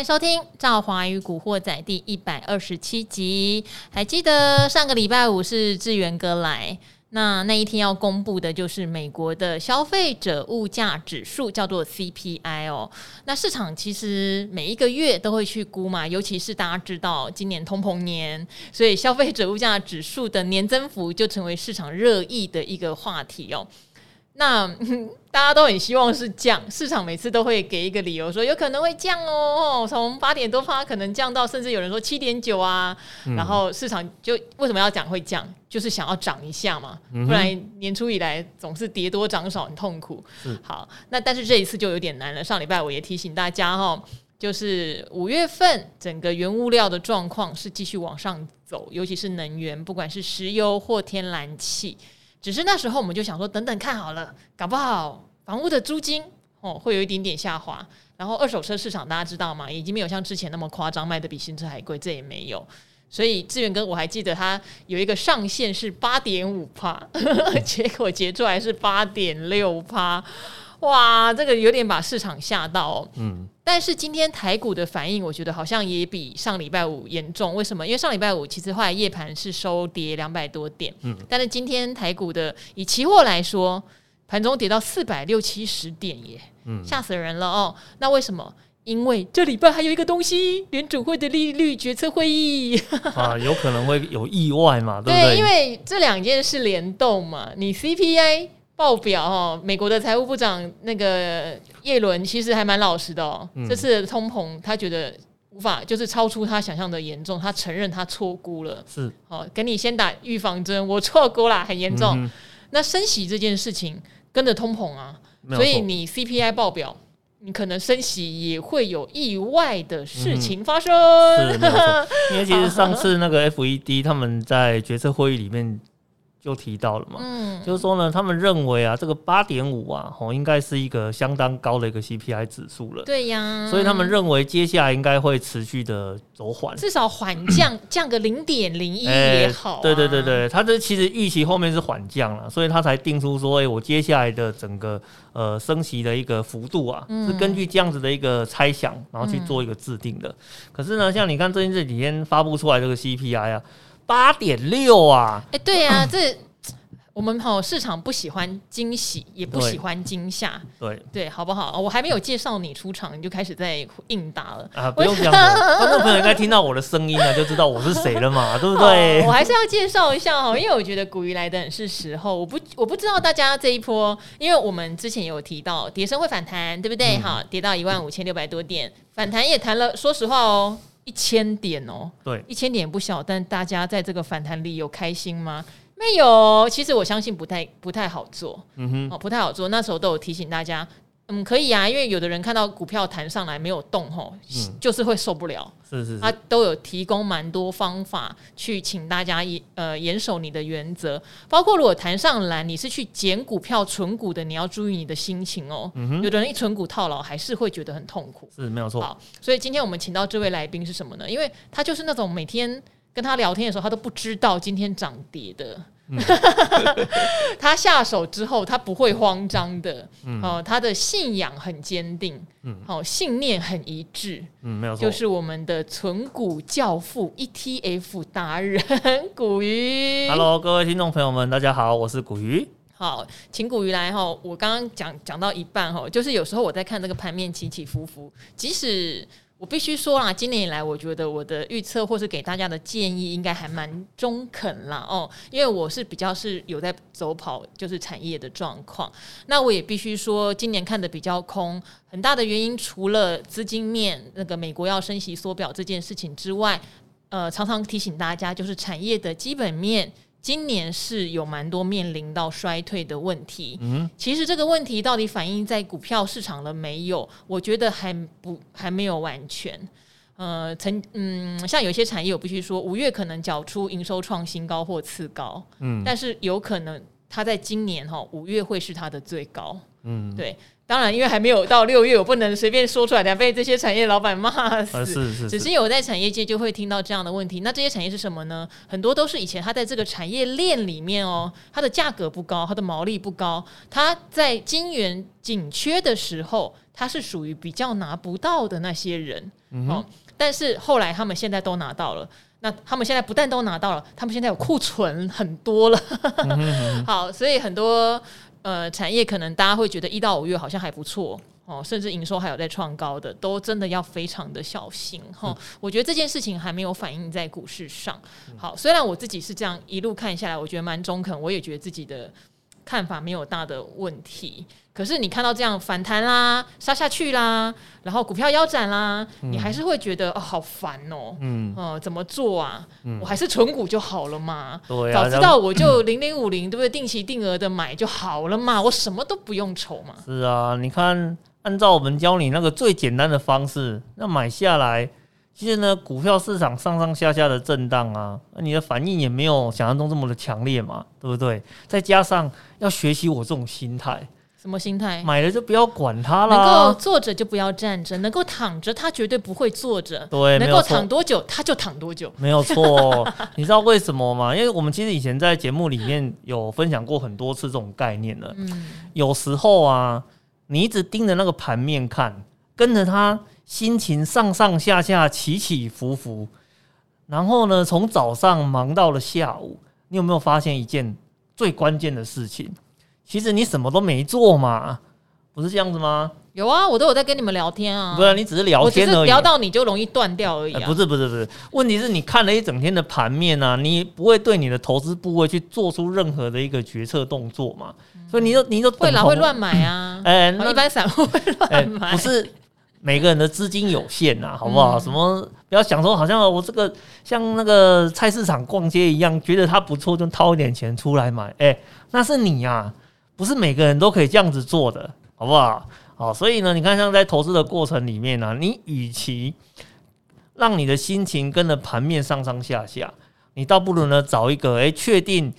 迎收听《赵华与古惑仔》第一百二十七集。还记得上个礼拜五是志源哥来，那那一天要公布的就是美国的消费者物价指数，叫做 CPI 哦。那市场其实每一个月都会去估嘛，尤其是大家知道今年通膨年，所以消费者物价指数的年增幅就成为市场热议的一个话题哦。那 大家都很希望是降，市场每次都会给一个理由说有可能会降哦，从八点多发可能降到甚至有人说七点九啊，嗯、然后市场就为什么要讲会降，就是想要涨一下嘛，不然年初以来总是跌多涨少很痛苦。好，那但是这一次就有点难了。上礼拜我也提醒大家哈，就是五月份整个原物料的状况是继续往上走，尤其是能源，不管是石油或天然气。只是那时候我们就想说，等等看好了，搞不好房屋的租金哦会有一点点下滑，然后二手车市场大家知道吗？已经没有像之前那么夸张，卖的比新车还贵，这也没有。所以志源哥我还记得他有一个上限是八点五趴，结果结出来是八点六趴。哇，这个有点把市场吓到哦。嗯，但是今天台股的反应，我觉得好像也比上礼拜五严重。为什么？因为上礼拜五其实后来夜盘是收跌两百多点，嗯，但是今天台股的以期货来说，盘中跌到四百六七十点耶，嗯，吓死人了哦。那为什么？因为这礼拜还有一个东西，联储会的利率决策会议 啊，有可能会有意外嘛，对不对？对，因为这两件事联动嘛，你 CPI。报表哈，美国的财务部长那个叶伦其实还蛮老实的哦。嗯、这次的通膨，他觉得无法就是超出他想象的严重，他承认他错估了。是，好，给你先打预防针，我错估了，很严重。嗯、那升息这件事情跟着通膨啊，所以你 CPI 报表，你可能升息也会有意外的事情发生。因为其实上次那个 FED 他们在决策会议里面。就提到了嘛，嗯，就是说呢，他们认为啊，这个八点五啊，哦，应该是一个相当高的一个 CPI 指数了。对呀，所以他们认为接下来应该会持续的走缓，至少缓降降个零点零一也好，啊欸。对对对对，他这其实预期后面是缓降了，所以他才定出说，哎，欸，我接下来的整个呃升息的一个幅度啊，嗯，是根据这样子的一个猜想，然后去做一个制定的。嗯，可是呢，像你看最近这几天发布出来这个 CPI 啊。八点六啊！哎，欸、对呀、啊，这我们好市场不喜欢惊喜，也不喜欢惊吓，对对，好不好？我还没有介绍你出场，你就开始在应答了啊！不用讲，观众朋友应该听到我的声音了，就知道我是谁了嘛，对不对？我还是要介绍一下哈，因为我觉得古鱼来的很是时候。我不我不知道大家这一波，因为我们之前有提到，跌升会反弹，对不对？哈、嗯，跌到一万五千六百多点，反弹也谈了。说实话哦。一千点哦，对，一千点不小，但大家在这个反弹里有开心吗？没有，其实我相信不太不太好做，嗯哼，哦，不太好做。那时候都有提醒大家。嗯，可以啊，因为有的人看到股票弹上来没有动吼，嗯、就是会受不了。是是是，他都有提供蛮多方法去请大家呃严守你的原则，包括如果弹上来你是去捡股票存股的，你要注意你的心情哦。有的人一存股套牢，还是会觉得很痛苦。是没有错。好，所以今天我们请到这位来宾是什么呢？因为他就是那种每天跟他聊天的时候，他都不知道今天涨跌的。他下手之后，他不会慌张的。嗯、哦，他的信仰很坚定。嗯，好、哦，信念很一致。嗯，没有错，就是我们的存股教父 ETF 达人古鱼。Hello，各位听众朋友们，大家好，我是古鱼。好，请古鱼来哈。我刚刚讲讲到一半哈，就是有时候我在看这个盘面起起伏伏，即使。我必须说啦，今年以来，我觉得我的预测或是给大家的建议，应该还蛮中肯啦哦，因为我是比较是有在走跑，就是产业的状况。那我也必须说，今年看得比较空，很大的原因除了资金面那个美国要升息缩表这件事情之外，呃，常常提醒大家，就是产业的基本面。今年是有蛮多面临到衰退的问题，嗯，其实这个问题到底反映在股票市场了没有？我觉得还不还没有完全。呃，曾嗯，像有些产业，我必须说，五月可能缴出营收创新高或次高，嗯，但是有可能它在今年哈五月会是它的最高，嗯，对。当然，因为还没有到六月，我不能随便说出来，等下被这些产业老板骂死。是是是。只是有在产业界就会听到这样的问题。那这些产业是什么呢？很多都是以前它在这个产业链里面哦，它的价格不高，它的毛利不高，它在金源紧缺的时候。它是属于比较拿不到的那些人。嗯哼哦，但是后来他们现在都拿到了。那他们现在不但都拿到了，他们现在有库存很多了。好，所以很多呃产业可能大家会觉得一到五月好像还不错哦，甚至营收还有在创高的，都真的要非常的小心哈。哦嗯、我觉得这件事情还没有反映在股市上。好，虽然我自己是这样一路看下来，我觉得蛮中肯，我也觉得自己的看法没有大的问题。可是你看到这样反弹啦，杀下去啦，然后股票腰斩啦，嗯、你还是会觉得哦，好烦哦，嗯，呃，怎么做啊？嗯、我还是存股就好了嘛。对啊，早知道我就零零五零，对不对？定期定额的买就好了嘛，我什么都不用愁嘛。是啊，你看，按照我们教你那个最简单的方式，那买下来，其实呢，股票市场上上下下的震荡啊，你的反应也没有想象中这么的强烈嘛，对不对？再加上要学习我这种心态。什么心态？买了就不要管它了。能够坐着就不要站着，能够躺着他绝对不会坐着。对，能够躺多久他就躺多久。没有错，你知道为什么吗？因为我们其实以前在节目里面有分享过很多次这种概念了。嗯，有时候啊，你一直盯着那个盘面看，跟着他心情上上下下起起伏伏，然后呢，从早上忙到了下午，你有没有发现一件最关键的事情？其实你什么都没做嘛，不是这样子吗？有啊，我都有在跟你们聊天啊。不是，你只是聊天而已，聊到你就容易断掉而已啊。不是不是不是，问题是你看了一整天的盘面啊，你不会对你的投资部位去做出任何的一个决策动作嘛？所以你就你就会啦，会乱买啊。哎，一般散户会乱买。不是每个人的资金有限呐，好不好？什么不要想说好像我这个像那个菜市场逛街一样，觉得它不错就掏一点钱出来买。哎，那是你呀。不是每个人都可以这样子做的，好不好？好，所以呢，你看，像在投资的过程里面呢、啊，你与其让你的心情跟着盘面上上下下，你倒不如呢找一个诶确定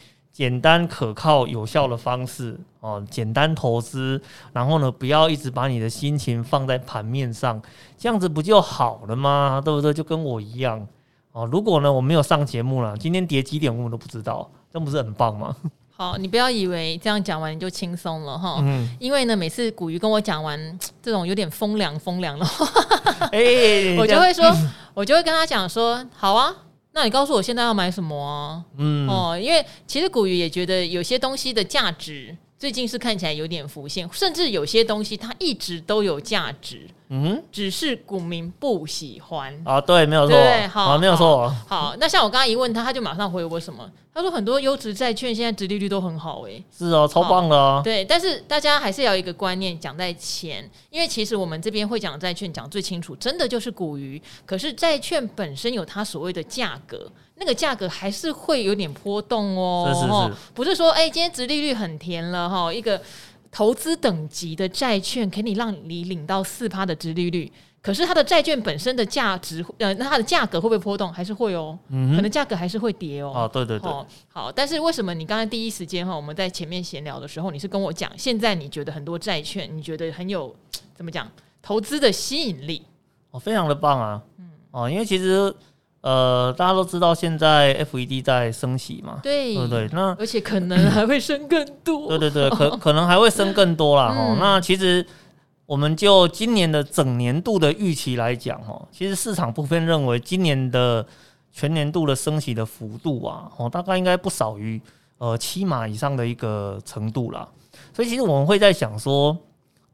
简单可靠有效的方式哦，简单投资，然后呢不要一直把你的心情放在盘面上，这样子不就好了吗？对不对？就跟我一样哦。如果呢我没有上节目了，今天跌几点我们都不知道，这不是很棒吗？好，你不要以为这样讲完你就轻松了哈，嗯、因为呢，每次古鱼跟我讲完 这种有点风凉风凉的话，欸 我就会说，嗯、我就会跟他讲说，好啊，那你告诉我现在要买什么啊？嗯，哦，因为其实古鱼也觉得有些东西的价值最近是看起来有点浮现，甚至有些东西它一直都有价值。嗯，只是股民不喜欢啊，对，没有错，对好，啊、没有错。好，那像我刚刚一问他，他就马上回我什么？他说很多优质债券现在殖利率都很好，欸，诶，是哦，超棒的哦。对，但是大家还是要有一个观念，讲在前，因为其实我们这边会讲债券讲最清楚，真的就是股鱼。可是债券本身有它所谓的价格，那个价格还是会有点波动哦。是是是，不是说哎，欸，今天殖利率很甜了哈，一个。投资等级的债券可以让你领到四趴的殖利率，可是它的债券本身的价值，呃，那它的价格会不会波动？还是会哦，嗯、可能价格还是会跌哦。哦，对对对。哦，好，但是为什么你刚才第一时间哈，我们在前面闲聊的时候，你是跟我讲，现在你觉得很多债券，你觉得很有怎么讲投资的吸引力？哦，非常的棒啊。嗯。哦，因为其实。呃，大家都知道现在 FED 在升息嘛，对，对不对？那而且可能还会升更多，对对对，可可能还会升更多啦。哦、嗯，那其实我们就今年的整年度的预期来讲，哈，其实市场普遍认为今年的全年度的升息的幅度啊，哦，大概应该不少于呃七码以上的一个程度啦。所以其实我们会在想说，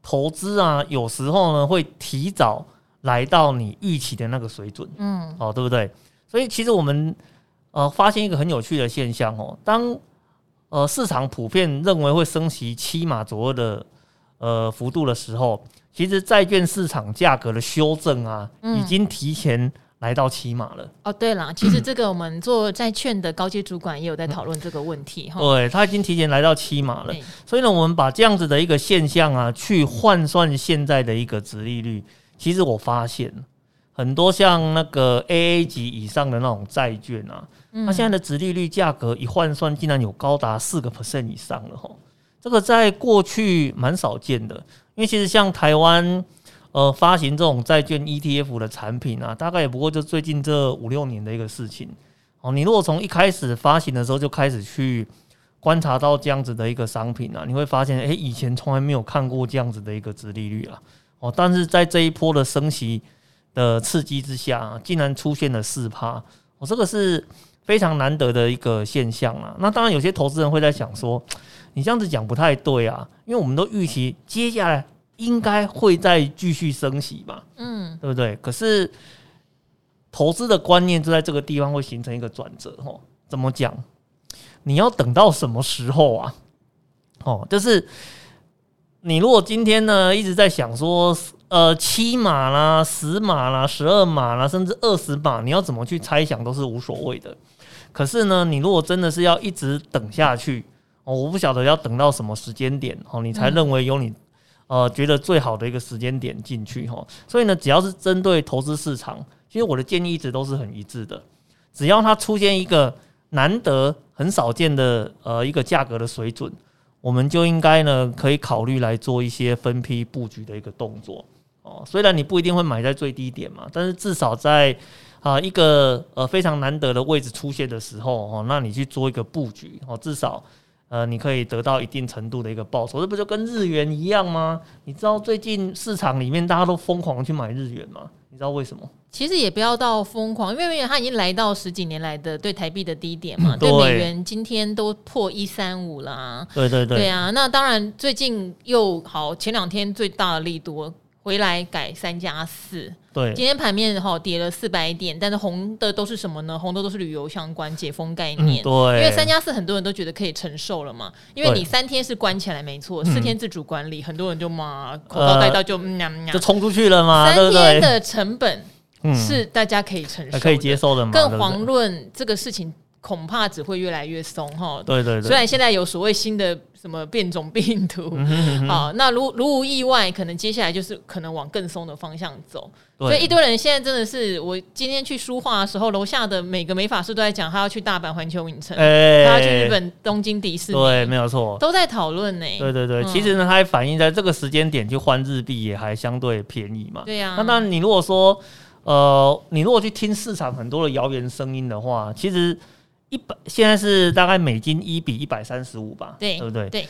投资啊，有时候呢会提早。来到你预期的那个水准，嗯，哦，对不对？所以其实我们呃发现一个很有趣的现象哦，当呃市场普遍认为会升息七码左右的呃幅度的时候，其实债券市场价格的修正啊，已经提前来到七码了。哦，对了，其实这个我们做债券的高阶主管也有在讨论这个问题哈。对，他已经提前来到七码了，所以呢，我们把这样子的一个现象啊，去换算现在的一个值利率。其实我发现很多像那个 AA 级以上的那种债券啊，它现在的值利率价格一换算，竟然有高达四个 percent 以上了吼！这个在过去蛮少见的，因为其实像台湾呃发行这种债券 ETF 的产品啊，大概也不过就最近这五六年的一个事情哦。你如果从一开始发行的时候就开始去观察到这样子的一个商品啊，你会发现，诶，以前从来没有看过这样子的一个值利率啊。哦，但是在这一波的升息的刺激之下，竟然出现了四趴，哦，这个是非常难得的一个现象啊。那当然，有些投资人会在想说，你这样子讲不太对啊，因为我们都预期接下来应该会再继续升息嘛，嗯，对不对？可是投资的观念就在这个地方会形成一个转折，哦，怎么讲？你要等到什么时候啊？哦，就是你如果今天呢一直在想说，呃，七码啦、十码啦、十二码啦，甚至二十码，你要怎么去猜想都是无所谓的。可是呢，你如果真的是要一直等下去，哦，我不晓得要等到什么时间点哦，你才认为有你呃觉得最好的一个时间点进去哈。所以呢，只要是针对投资市场，其实我的建议一直都是很一致的，只要它出现一个难得、很少见的呃一个价格的水准。我们就应该呢，可以考虑来做一些分批布局的一个动作哦。虽然你不一定会买在最低点嘛，但是至少在啊一个呃非常难得的位置出现的时候哦，那你去做一个布局哦，至少呃你可以得到一定程度的一个报酬。这不就跟日元一样吗？你知道最近市场里面大家都疯狂去买日元吗？你知道为什么？其实也不要到疯狂，因为它已经来到十几年来的对台币的低点嘛，对美元今天都破一三五啦。对对对，对啊，那当然最近又好，前两天最大的力度回来改三加四。对，今天盘面哈跌了四百点，但是红的都是什么呢？红的都是旅游相关、解封概念。对，因为三加四很多人都觉得可以承受了嘛，因为你三天是关起来没错，四天自主管理，很多人就嘛口罩戴到就就冲出去了嘛，三天的成本。是大家可以承受、可以接受的嘛？更遑论这个事情恐怕只会越来越松哈。对对对。虽然现在有所谓新的什么变种病毒，好，那如如无意外，可能接下来就是可能往更松的方向走。所以一堆人现在真的是，我今天去书画的时候，楼下的每个美发师都在讲，他要去大阪环球影城，他要去日本东京迪士尼，对，没有错，都在讨论呢。对对对，其实呢，它还反映在这个时间点去换日币也还相对便宜嘛。对呀。那当然，你如果说。呃，你如果去听市场很多的谣言声音的话，其实一百现在是大概美金一比一百三十五吧，对，对不对？对。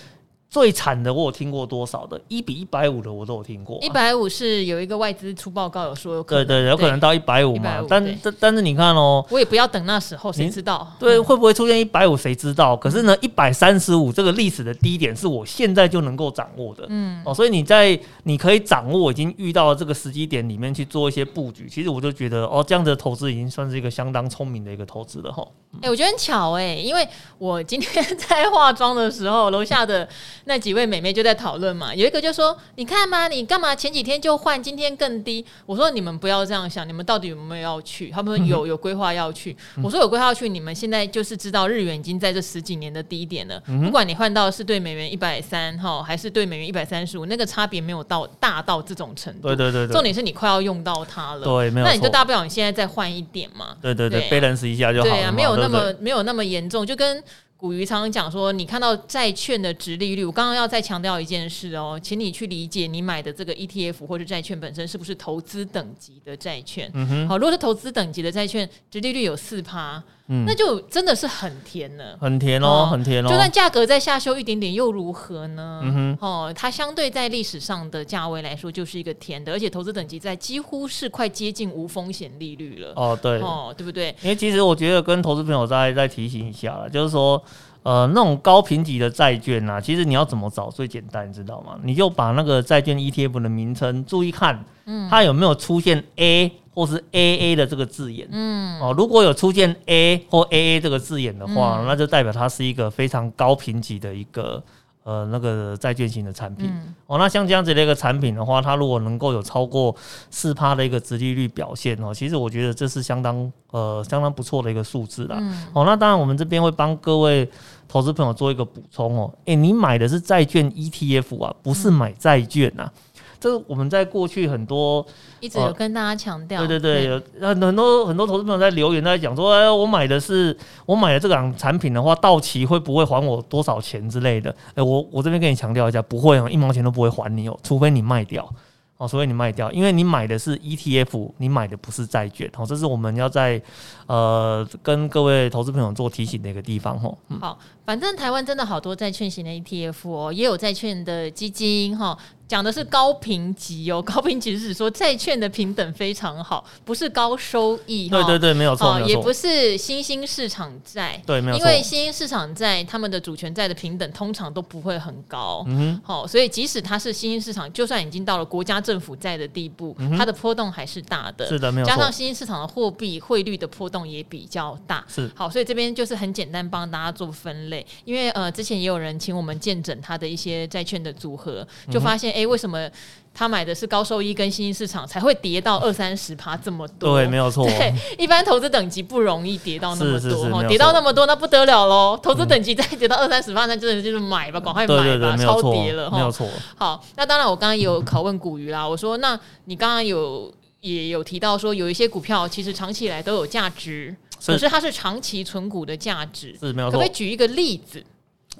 最惨的我有听过多少的，一比一百五的我都有听过，啊。一百五是有一个外资出报告有说有可能，对对，对，有可能到一百五嘛。但但但是你看哦，我也不要等那时候，谁知道？对，会不会出现一百五？谁知道？可是呢，一百三十五这个历史的低点是我现在就能够掌握的。嗯哦，所以你在你可以掌握已经遇到这个时机点里面去做一些布局，其实我就觉得哦，这样子的投资已经算是一个相当聪明的一个投资了哈。哎、欸，我觉得很巧哎、欸，因为我今天在化妆的时候，楼下的那几位美眉就在讨论嘛。有一个就说：“你看嘛，你干嘛前几天就换，今天更低？”我说：“你们不要这样想，你们到底有没有要去？”他们说：“有，有规划要去。”我说：“有规划要去，你们现在就是知道日元已经在这十几年的低点了。不管你换到是对美元一百三哈，还是对美元一百三十五，那个差别没有到大到这种程度。对对对，重点是你快要用到它了。对，没有。那你就大不了你现在再换一点嘛。对对对，balance 一下就好了。对啊，没有。那么没有那么严重，就跟古鱼常常讲说，你看到债券的殖利率，我刚刚要再强调一件事哦，请你去理解你买的这个 ETF 或者债券本身是不是投资等级的债券。嗯哼，好，如果是投资等级的债券，殖利率有四趴。嗯，那就真的是很甜了，很甜哦，很甜哦。就算价格再下修一点点，又如何呢？嗯哼，哦，它相对在历史上的价位来说，就是一个甜的，而且投资等级在几乎是快接近无风险利率了。哦，对，哦，对不对？因为其实我觉得跟投资朋友再再提醒一下了，就是说，呃，那种高评级的债券啊，其实你要怎么找最简单，你知道吗？你就把那个债券 ETF 的名称注意看，嗯，它有没有出现 A。或是 AA 的这个字眼，嗯，哦，如果有出现 A 或 AA 这个字眼的话，嗯、那就代表它是一个非常高评级的一个呃那个债券型的产品。嗯、哦，那像这样子的一个产品的话，它如果能够有超过四趴的一个殖利率表现哦，其实我觉得这是相当呃相当不错的一个数字啦。嗯、哦，那当然我们这边会帮各位投资朋友做一个补充哦，诶、欸，你买的是债券 ETF 啊，不是买债券呐、啊。嗯这个我们在过去很多一直有跟大家强调、呃，对对对，有很很多很多投资朋友在留言在讲说，哎，我买的是我买的这档产品的话，到期会不会还我多少钱之类的？哎，我我这边跟你强调一下，不会哦，一毛钱都不会还你哦，除非你卖掉。哦，所以你卖掉，因为你买的是 ETF，你买的不是债券。哦，这是我们要在呃跟各位投资朋友做提醒的一个地方。吼，好，反正台湾真的好多债券型的 ETF 哦，也有债券的基金哈。讲的是高评级哦，高评级是指说债券的平等非常好，不是高收益。对对对，没有错，也不是新兴市场债。对，没有错。因为新兴市场债，他们的主权债的平等通常都不会很高。嗯哼。好，所以即使它是新兴市场，就算已经到了国家政府债的地步，它的波动还是大的。是的，没有错。加上新兴市场的货币汇率的波动也比较大。是。好，所以这边就是很简单帮大家做分类，因为呃，之前也有人请我们见证他的一些债券的组合，就发现哎、嗯，为什么他买的是高收益跟新兴市场才会跌到二三十趴这么多？对，没有错。对，一般投资等级不容易跌到那么多，跌到那么多那不得了喽！投资等级再跌到二三十趴，那真的就是买吧，赶快买吧，超跌了，没有错。好，那当然我刚刚有拷问古鱼啦，我说那你刚刚有也有提到说有一些股票其实长期以来都有价值，可是它是长期存股的价值，是没。可不可以举一个例子？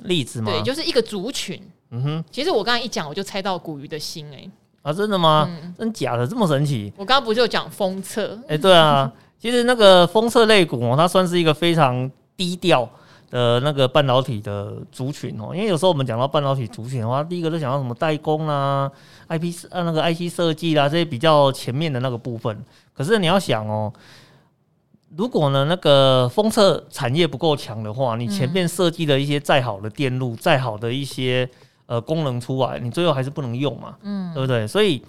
例子吗？对，就是一个族群。嗯哼，其实我刚刚一讲，我就猜到古鱼的心哎、欸。啊，真的吗？嗯、真假的这么神奇？我刚刚不就讲封测？哎、欸，对啊，其实那个封测类股哦，它算是一个非常低调的那个半导体的族群哦。因为有时候我们讲到半导体族群的话，第一个就想到什么代工啊、IP 啊那个 IC 设计啦这些比较前面的那个部分。可是你要想哦。如果呢，那个封测产业不够强的话，你前面设计的一些再好的电路、嗯、再好的一些呃功能出来，你最后还是不能用嘛，嗯，对不对？所以，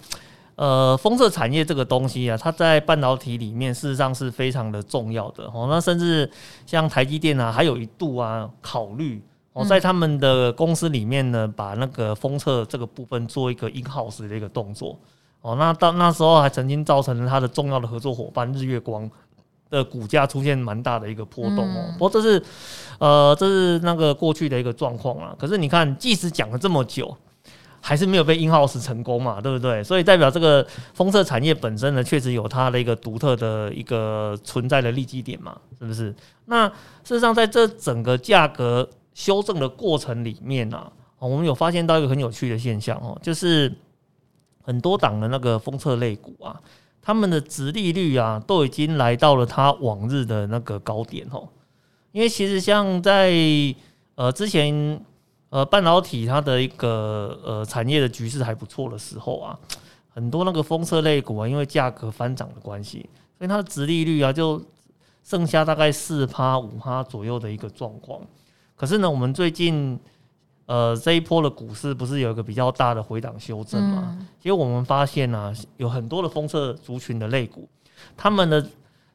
呃，封测产业这个东西啊，它在半导体里面事实上是非常的重要的哦。那甚至像台积电啊，还有一度啊考虑哦，在他们的公司里面呢，把那个封测这个部分做一个 in house 的一个动作哦。那到那时候还曾经造成了它的重要的合作伙伴日月光。的股价出现蛮大的一个波动哦、喔，不过这是，呃，这是那个过去的一个状况啊。可是你看，即使讲了这么久，还是没有被 in house 成功嘛，对不对？所以代表这个封测产业本身呢，确实有它的一个独特的一个存在的利基点嘛，是不是？那事实上，在这整个价格修正的过程里面呢、啊，我们有发现到一个很有趣的现象哦、就是很多档的那个封测类股啊。他们的殖利率啊，都已经来到了它往日的那个高点哦。因为其实像在呃之前呃半导体它的一个呃产业的局势还不错的时候啊，很多那个封测类股啊，因为价格翻涨的关系，所以它的值利率啊就剩下大概四趴五趴左右的一个状况。可是呢，我们最近。呃，这一波的股市不是有一个比较大的回档修正嘛？其实我们发现呢、啊，有很多的封测族群的类股，他们的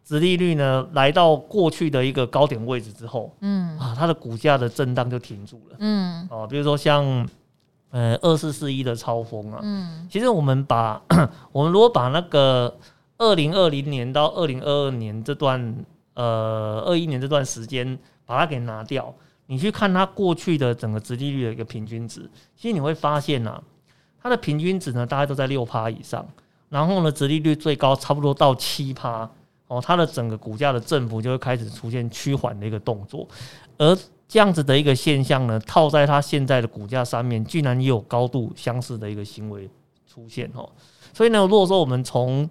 殖利率呢，来到过去的一个高点位置之后，嗯。啊，它的股价的震荡就停住了，嗯。哦，比如说像呃二四四一的超风啊，嗯，其实我们把 我们如果把那个二零二零年到二零二二年这段呃二一年这段时间把它给拿掉。你去看它过去的整个殖利率的一个平均值，其实你会发现呐、啊，它的平均值呢，大概都在六趴以上，然后呢，殖利率最高差不多到七趴哦，它的整个股价的振幅就会开始出现趋缓的一个动作，而这样子的一个现象呢，套在它现在的股价上面，居然也有高度相似的一个行为出现哦，所以呢，如果说我们从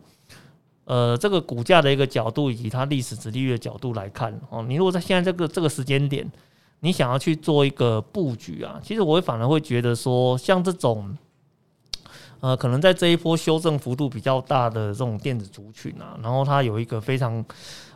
呃这个股价的一个角度以及它历史值利率的角度来看哦，你如果在现在这个这个时间点，你想要去做一个布局啊，其实我反而会觉得说，像这种，呃，可能在这一波修正幅度比较大的这种电子族群啊，然后它有一个非常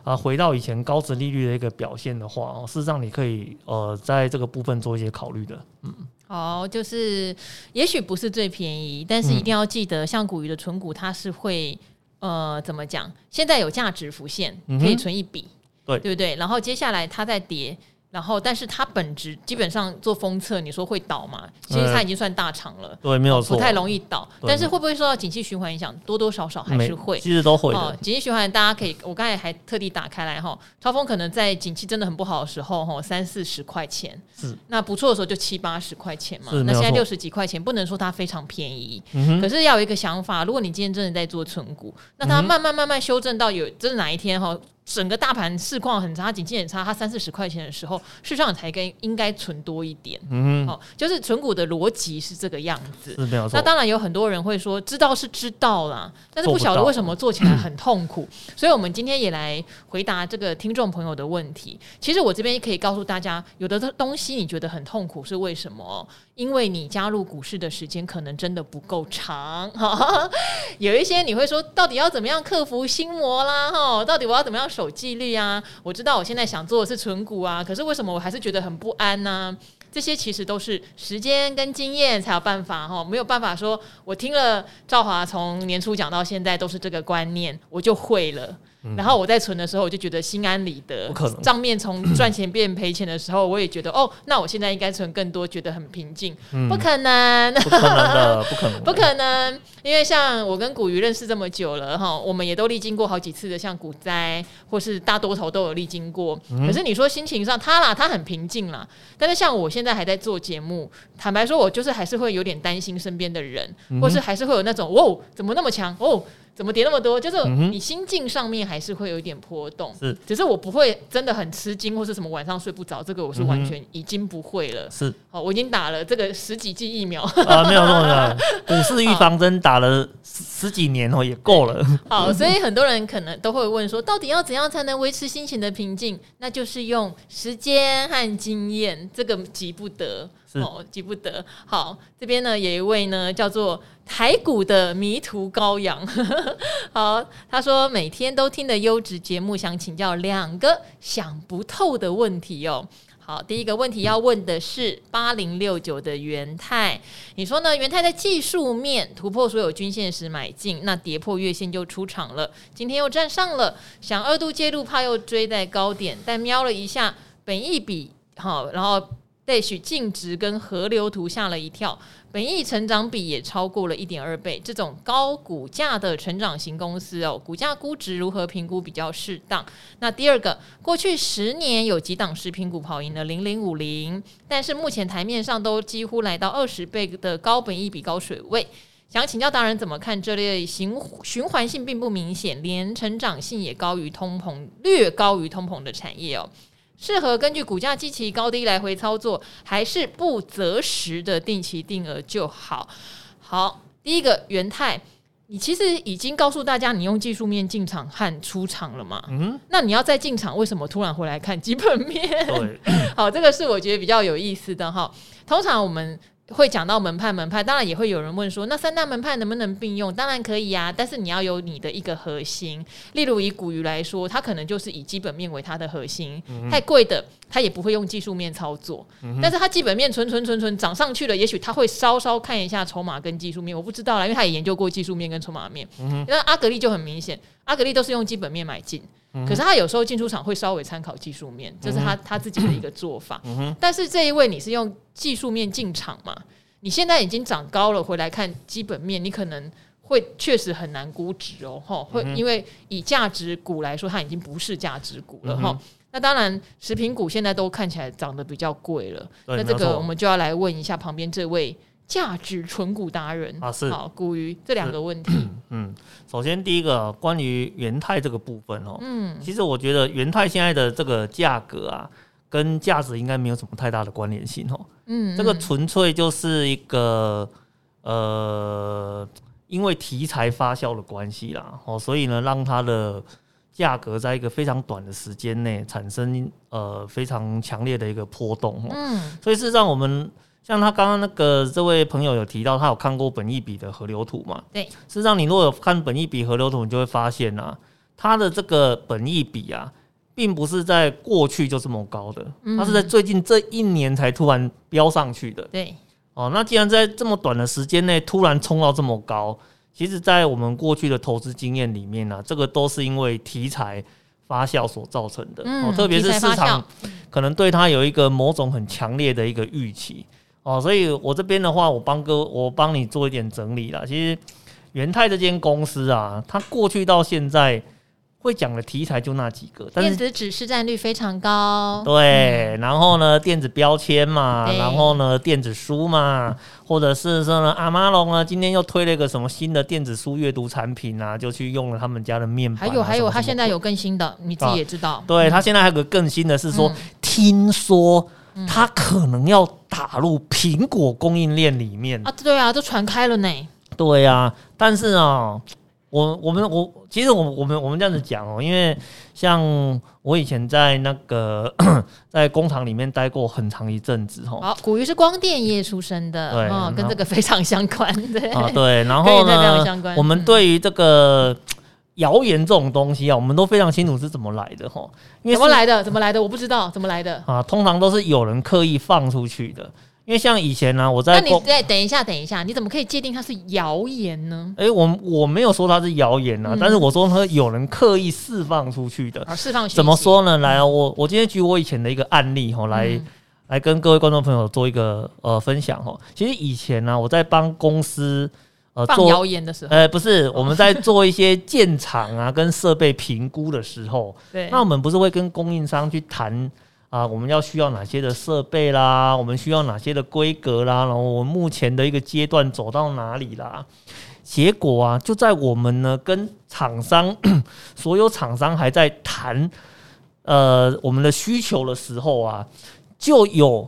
啊回到以前高值利率的一个表现的话，哦，事实上你可以呃在这个部分做一些考虑的。嗯，好，就是也许不是最便宜，但是一定要记得，像古鱼的存股，它是会呃怎么讲？现在有价值浮现，可以存一笔，对对不对？然后接下来它再跌。然后，但是它本质基本上做封测，你说会倒吗？其实它已经算大厂了，对，没有错，不太容易倒。但是会不会受到景气循环影响？多多少少还是会，其实都会。哦，景气循环大家可以，我刚才还特地打开来哈，超峰可能在景气真的很不好的时候哈，三四十块钱，是那不错的时候就七八十块钱嘛。那现在六十几块钱，不能说它非常便宜，可是要有一个想法，如果你今天真的在做存股，那它慢慢慢慢修正到有，真的哪一天哈？整个大盘市况很差，景气很差，它三四十块钱的时候，市场才该应该存多一点。嗯，好，就是存股的逻辑是这个样子。那当然有很多人会说，知道是知道啦，但是不晓得为什么做起来很痛苦。所以，我们今天也来回答这个听众朋友的问题。其实我这边也可以告诉大家，有的东西你觉得很痛苦是为什么？因为你加入股市的时间可能真的不够长。哈 有一些你会说，到底要怎么样克服心魔啦？哈，到底我要怎么样？有纪律啊！我知道我现在想做的是存股啊，可是为什么我还是觉得很不安呢？这些其实都是时间跟经验才有办法哈，没有办法说我听了赵华从年初讲到现在都是这个观念，我就会了。嗯、然后我在存的时候，我就觉得心安理得。不可能，账面从赚钱变赔钱的时候，我也觉得哦，那我现在应该存更多，觉得很平静。嗯、不可能，不可能的，不可能，不可能。因为像我跟古鱼认识这么久了哈，我们也都历经过好几次的像股灾或是大多头都有历经过。嗯、可是你说心情上，他啦，他很平静啦。但是像我现在还在做节目，坦白说，我就是还是会有点担心身边的人，嗯、或是还是会有那种哦，怎么那么强哦。怎么跌那么多？就是你心境上面还是会有一点波动，是，只是我不会真的很吃惊，或是什么晚上睡不着，这个我是完全已经不会了。是，好，我已经打了这个十几剂疫苗啊，没有错的，股市 预防针打了十几年哦，也够了。好，所以很多人可能都会问说，到底要怎样才能维持心情的平静？那就是用时间和经验，这个急不得。哦，急不得。好，这边呢有一位呢叫做台股的迷途羔羊。好，他说每天都听的优质节目，想请教两个想不透的问题哦。好，第一个问题要问的是八零六九的元太，你说呢？元太在技术面突破所有均线时买进，那跌破月线就出场了，今天又站上了，想二度介入，怕又追在高点，但瞄了一下本一笔，好，然后。对，许净值跟河流图吓了一跳，本益成长比也超过了一点二倍。这种高股价的成长型公司哦，股价估值如何评估比较适当？那第二个，过去十年有几档食品股跑赢了零零五零，但是目前台面上都几乎来到二十倍的高本益比高水位。想请教达人怎么看这类循循环性并不明显，连成长性也高于通膨，略高于通膨的产业哦？适合根据股价基期高低来回操作，还是不择时的定期定额就好？好，第一个元泰，你其实已经告诉大家你用技术面进场和出场了嘛？嗯，那你要再进场，为什么突然回来看基本面？对好，这个是我觉得比较有意思的哈。通常我们。会讲到门派，门派当然也会有人问说，那三大门派能不能并用？当然可以啊，但是你要有你的一个核心。例如以古鱼来说，它可能就是以基本面为它的核心，嗯、太贵的它也不会用技术面操作。嗯、但是他基本面存存存存涨上去了，也许他会稍稍看一下筹码跟技术面，我不知道啦，因为他也研究过技术面跟筹码面。嗯、因为阿格力就很明显，阿格力都是用基本面买进。可是他有时候进出场会稍微参考技术面，这是他他自己的一个做法。嗯、但是这一位你是用技术面进场嘛？你现在已经涨高了，回来看基本面，你可能会确实很难估值哦，哈，会因为以价值股来说，它已经不是价值股了，哈、嗯哼。那当然，食品股现在都看起来涨得比较贵了。那这个我们就要来问一下旁边这位价值纯股达人啊，是好古鱼这两个问题。嗯，首先第一个关于元泰这个部分哦，嗯，其实我觉得元泰现在的这个价格啊。跟价值应该没有什么太大的关联性哦。嗯，嗯，这个纯粹就是一个呃，因为题材发酵的关系啦，哦，所以呢，让它的价格在一个非常短的时间内产生呃非常强烈的一个波动。嗯，所以事实上，我们像他刚刚那个这位朋友有提到，他有看过本益比的河流图嘛？对，事实上，你如果有看本益比河流图，你就会发现啊，它的这个本益比啊。并不是在过去就这么高的，它是在最近这一年才突然飙上去的。对，哦，那既然在这么短的时间内突然冲到这么高，其实，在我们过去的投资经验里面呢，这个都是因为题材发酵所造成的。哦，特别是市场可能对它有一个某种很强烈的一个预期。哦，所以我这边的话，我帮哥，我帮你做一点整理啦。其实元泰这间公司啊，它过去到现在。会讲的题材就那几个，但是电子纸市占率非常高。对，嗯、然后呢，电子标签嘛，然后呢，电子书嘛，或者是说呢，阿玛龙啊，今天又推了一个什么新的电子书阅读产品啊，就去用了他们家的面板、啊。还有还有，他现在有更新的，你自己也知道。啊、对他现在还有个更新的是说，嗯、听说他可能要打入苹果供应链里面啊。对啊，都传开了呢。对啊，但是啊。我我们我其实我我们我们这样子讲哦，因为像我以前在那个 在工厂里面待过很长一阵子哦。好，古鱼是光电业出身的，对，哦、跟这个非常相关，对啊对。然后呢，我们对于这个 谣言这种东西啊，我们都非常清楚是怎么来的哈。因为怎么来的？怎么来的？我不知道怎么来的啊。通常都是有人刻意放出去的。因为像以前呢、啊，我在……那你再，等一下，等一下，你怎么可以界定它是谣言呢？哎、欸，我我没有说它是谣言啊，嗯、但是我说它有人刻意释放出去的。啊，释放怎么说呢？来啊，我我今天举我以前的一个案例哈，来、嗯、来跟各位观众朋友做一个呃分享哈。其实以前呢、啊，我在帮公司呃做谣言的时候，呃，不是我们在做一些建厂啊跟设备评估的时候，对，那我们不是会跟供应商去谈。啊，我们要需要哪些的设备啦？我们需要哪些的规格啦？然后我们目前的一个阶段走到哪里啦？结果啊，就在我们呢跟厂商，所有厂商还在谈呃我们的需求的时候啊，就有。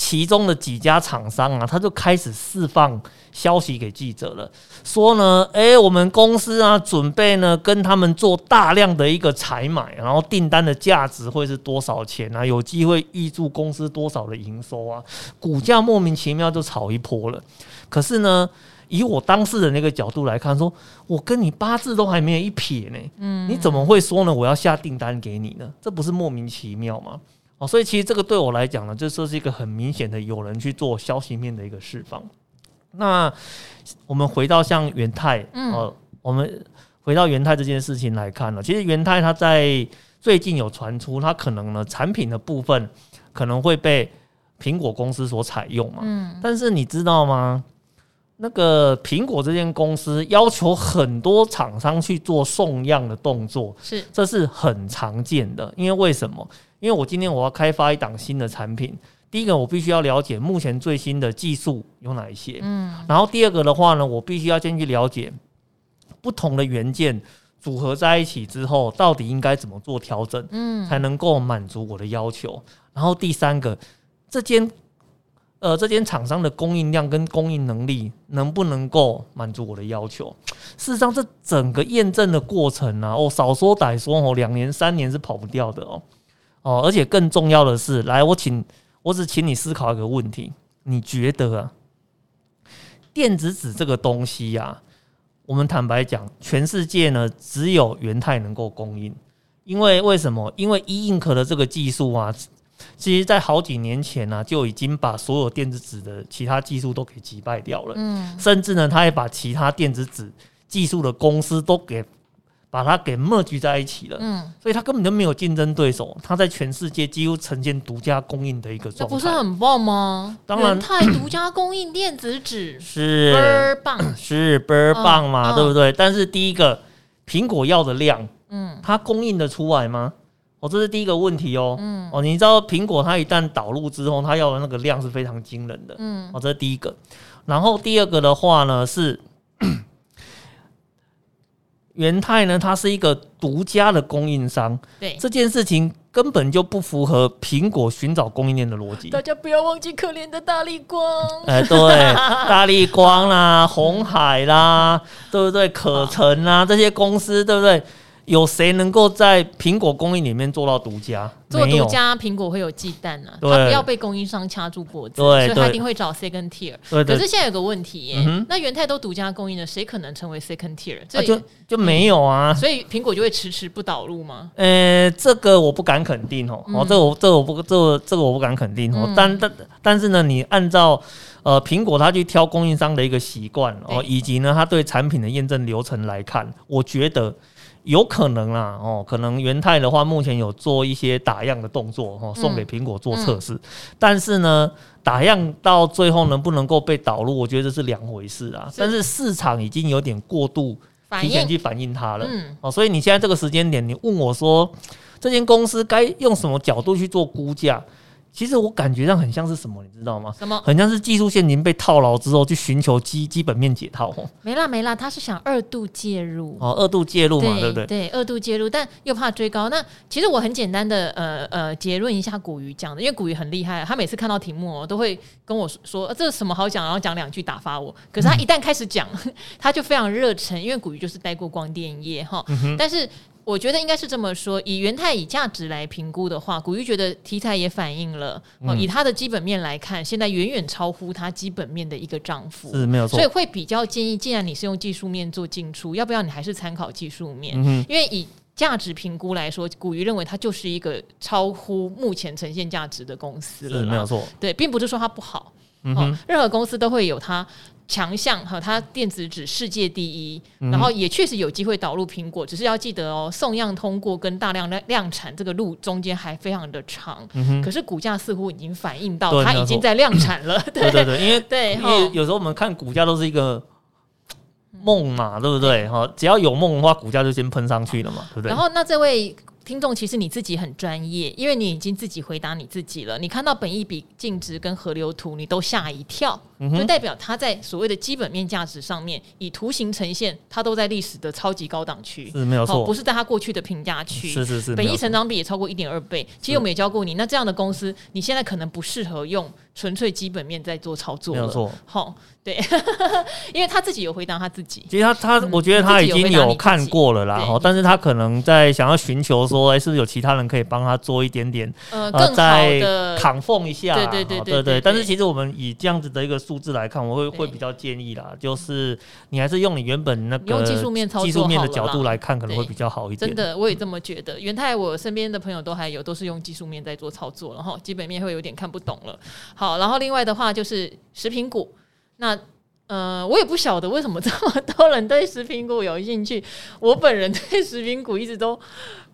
其中的几家厂商啊，他就开始释放消息给记者了，说呢，诶、欸，我们公司啊，准备呢跟他们做大量的一个采买，然后订单的价值会是多少钱啊？有机会预祝公司多少的营收啊？股价莫名其妙就炒一波了。可是呢，以我当事人那个角度来看说，说我跟你八字都还没有一撇呢，嗯，你怎么会说呢？我要下订单给你呢？这不是莫名其妙吗？哦，所以其实这个对我来讲呢，这是一个很明显的有人去做消息面的一个释放。那我们回到像元泰，嗯，呃，我们回到元泰这件事情来看呢，其实元泰它在最近有传出，它可能呢产品的部分可能会被苹果公司所采用嘛。嗯，但是你知道吗？那个苹果这间公司要求很多厂商去做送样的动作，是，这是很常见的。因为为什么？因为我今天我要开发一档新的产品，第一个我必须要了解目前最新的技术有哪一些，嗯，然后第二个的话呢，我必须要先去了解不同的元件组合在一起之后，到底应该怎么做调整，嗯，才能够满足我的要求。然后第三个，这间呃这间厂商的供应量跟供应能力能不能够满足我的要求？事实上，这整个验证的过程呢、啊，哦，少说歹说哦，两年三年是跑不掉的哦。哦，而且更重要的是，来，我请，我只请你思考一个问题：你觉得啊，电子纸这个东西呀、啊，我们坦白讲，全世界呢只有元太能够供应，因为为什么？因为 E Ink 的这个技术啊，其实在好几年前呢、啊，就已经把所有电子纸的其他技术都给击败掉了，嗯，甚至呢，他也把其他电子纸技术的公司都给。把它给 merge 在一起了，嗯，所以它根本就没有竞争对手，它在全世界几乎呈现独家供应的一个状态，不是很棒吗？当然，太独家供应电子纸是。倍儿棒，是倍儿棒嘛，对不对？但是第一个，苹果要的量，嗯，它供应的出来吗？哦，这是第一个问题哦，嗯，哦，你知道苹果它一旦导入之后，它要的那个量是非常惊人的，嗯，哦，这是第一个。然后第二个的话呢是。元泰呢，它是一个独家的供应商，对这件事情根本就不符合苹果寻找供应链的逻辑。大家不要忘记可怜的大力光，哎、欸，对，大力光啦，红海啦，对不对？可成啊，这些公司，对不对？有谁能够在苹果供应里面做到独家？做独家，苹果会有忌惮啊，他不要被供应商掐住脖子，所以他一定会找 second tier。可是现在有个问题耶，那元泰都独家供应了，谁可能成为 second tier？这就就没有啊，所以苹果就会迟迟不导入吗？呃，这个我不敢肯定哦，哦，这个我这个我不这个这个我不敢肯定哦。但但但是呢，你按照呃苹果它去挑供应商的一个习惯哦，以及呢它对产品的验证流程来看，我觉得。有可能啦，哦，可能元泰的话，目前有做一些打样的动作，哦，送给苹果做测试。嗯嗯、但是呢，打样到最后能不能够被导入，我觉得这是两回事啊。是但是市场已经有点过度提前去反映它了。嗯，哦，所以你现在这个时间点，你问我说，这间公司该用什么角度去做估价？其实我感觉上很像是什么，你知道吗？什么？很像是技术陷阱被套牢之后去寻求基基本面解套。没啦没啦，他是想二度介入哦，二度介入嘛，对，对不对？对，二度介入，但又怕追高。那其实我很简单的呃呃结论一下古鱼讲的，因为古鱼很厉害，他每次看到题目哦都会跟我说、呃、这是什么好讲，然后讲两句打发我。可是他一旦开始讲，嗯、他就非常热忱，因为古鱼就是待过光电业哈，嗯、但是。我觉得应该是这么说，以元太以价值来评估的话，古玉觉得题材也反映了，嗯、以它的基本面来看，现在远远超乎它基本面的一个涨幅，是没有错。所以会比较建议，既然你是用技术面做进出，要不要你还是参考技术面？嗯、因为以价值评估来说，古鱼认为它就是一个超乎目前呈现价值的公司了，是没有错。对，并不是说它不好，嗯、哼任何公司都会有它。强项和它电子纸世界第一，嗯、然后也确实有机会导入苹果，只是要记得哦，送样通过跟大量量量产这个路中间还非常的长。嗯、可是股价似乎已经反映到它已经在量产了。对，对对对，因为对，因为有时候我们看股价都是一个梦嘛，对不对？哈，只要有梦的话，股价就先喷上去了嘛，对不对？然后那这位。听众其实你自己很专业，因为你已经自己回答你自己了。你看到本益比净值跟河流图，你都吓一跳，嗯、就代表它在所谓的基本面价值上面，以图形呈现，它都在历史的超级高档区，是没有错，不是在它过去的评价区。是是是，本益成长比也超过一点二倍。其实我们也教过你，那这样的公司，你现在可能不适合用纯粹基本面在做操作了。没有错，好。对，因为他自己有回答他自己。其实他他，我觉得他已经有看过了啦。哈，但是他可能在想要寻求说，哎，是不是有其他人可以帮他做一点点呃更好的扛缝一下？对对对对对。但是其实我们以这样子的一个数字来看，我会会比较建议啦，就是你还是用你原本那个用技术面操作技术面的角度来看，可能会比较好一点。真的，我也这么觉得。元泰，我身边的朋友都还有都是用技术面在做操作，然后基本面会有点看不懂了。好，然后另外的话就是食品股，那。呃，我也不晓得为什么这么多人对食品股有兴趣。我本人对食品股一直都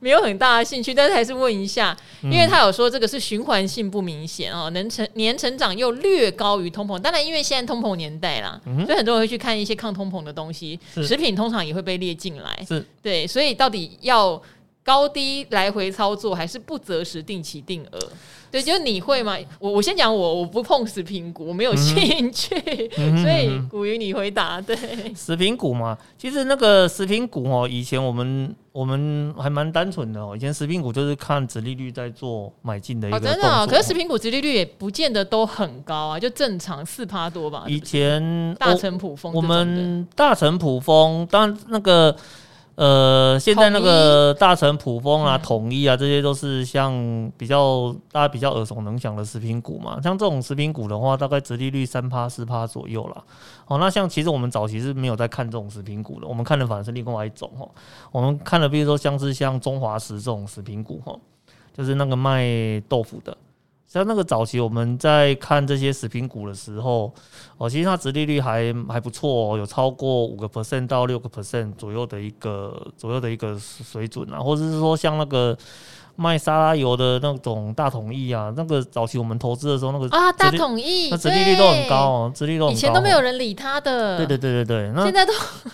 没有很大的兴趣，但是还是问一下，因为他有说这个是循环性不明显哦，能成年成长又略高于通膨。当然，因为现在通膨年代啦，嗯、所以很多人会去看一些抗通膨的东西，食品通常也会被列进来。是对，所以到底要高低来回操作，还是不择时定期定额？对，就是你会吗？我我先讲我，我不碰食品股，我没有兴趣，嗯、所以古鱼你回答。对，食品股嘛，其实那个食品股哦，以前我们我们还蛮单纯的哦，以前食品股就是看殖利率在做买进的一个真的啊，可是食品股殖利率也不见得都很高啊，就正常四趴多吧。以前大成普丰，我们大成普丰，当然那个。呃，现在那个大成普丰啊、统一啊，这些都是像比较大家比较耳熟能详的食品股嘛。像这种食品股的话，大概折利率三趴四趴左右啦。哦，那像其实我们早期是没有在看这种食品股的，我们看的反而是另外一种哦。我们看的比如说像是像中华食这种食品股哈，就是那个卖豆腐的。像那个早期我们在看这些食品股的时候，哦，其实它殖利率还还不错哦，有超过五个 percent 到六个 percent 左右的一个左右的一个水准啊，或者是说像那个卖沙拉油的那种大统一啊，那个早期我们投资的时候，那个啊大统一，那殖利率都很高哦，殖利率都很高，以前都没有人理他的，对对对对对，那现在都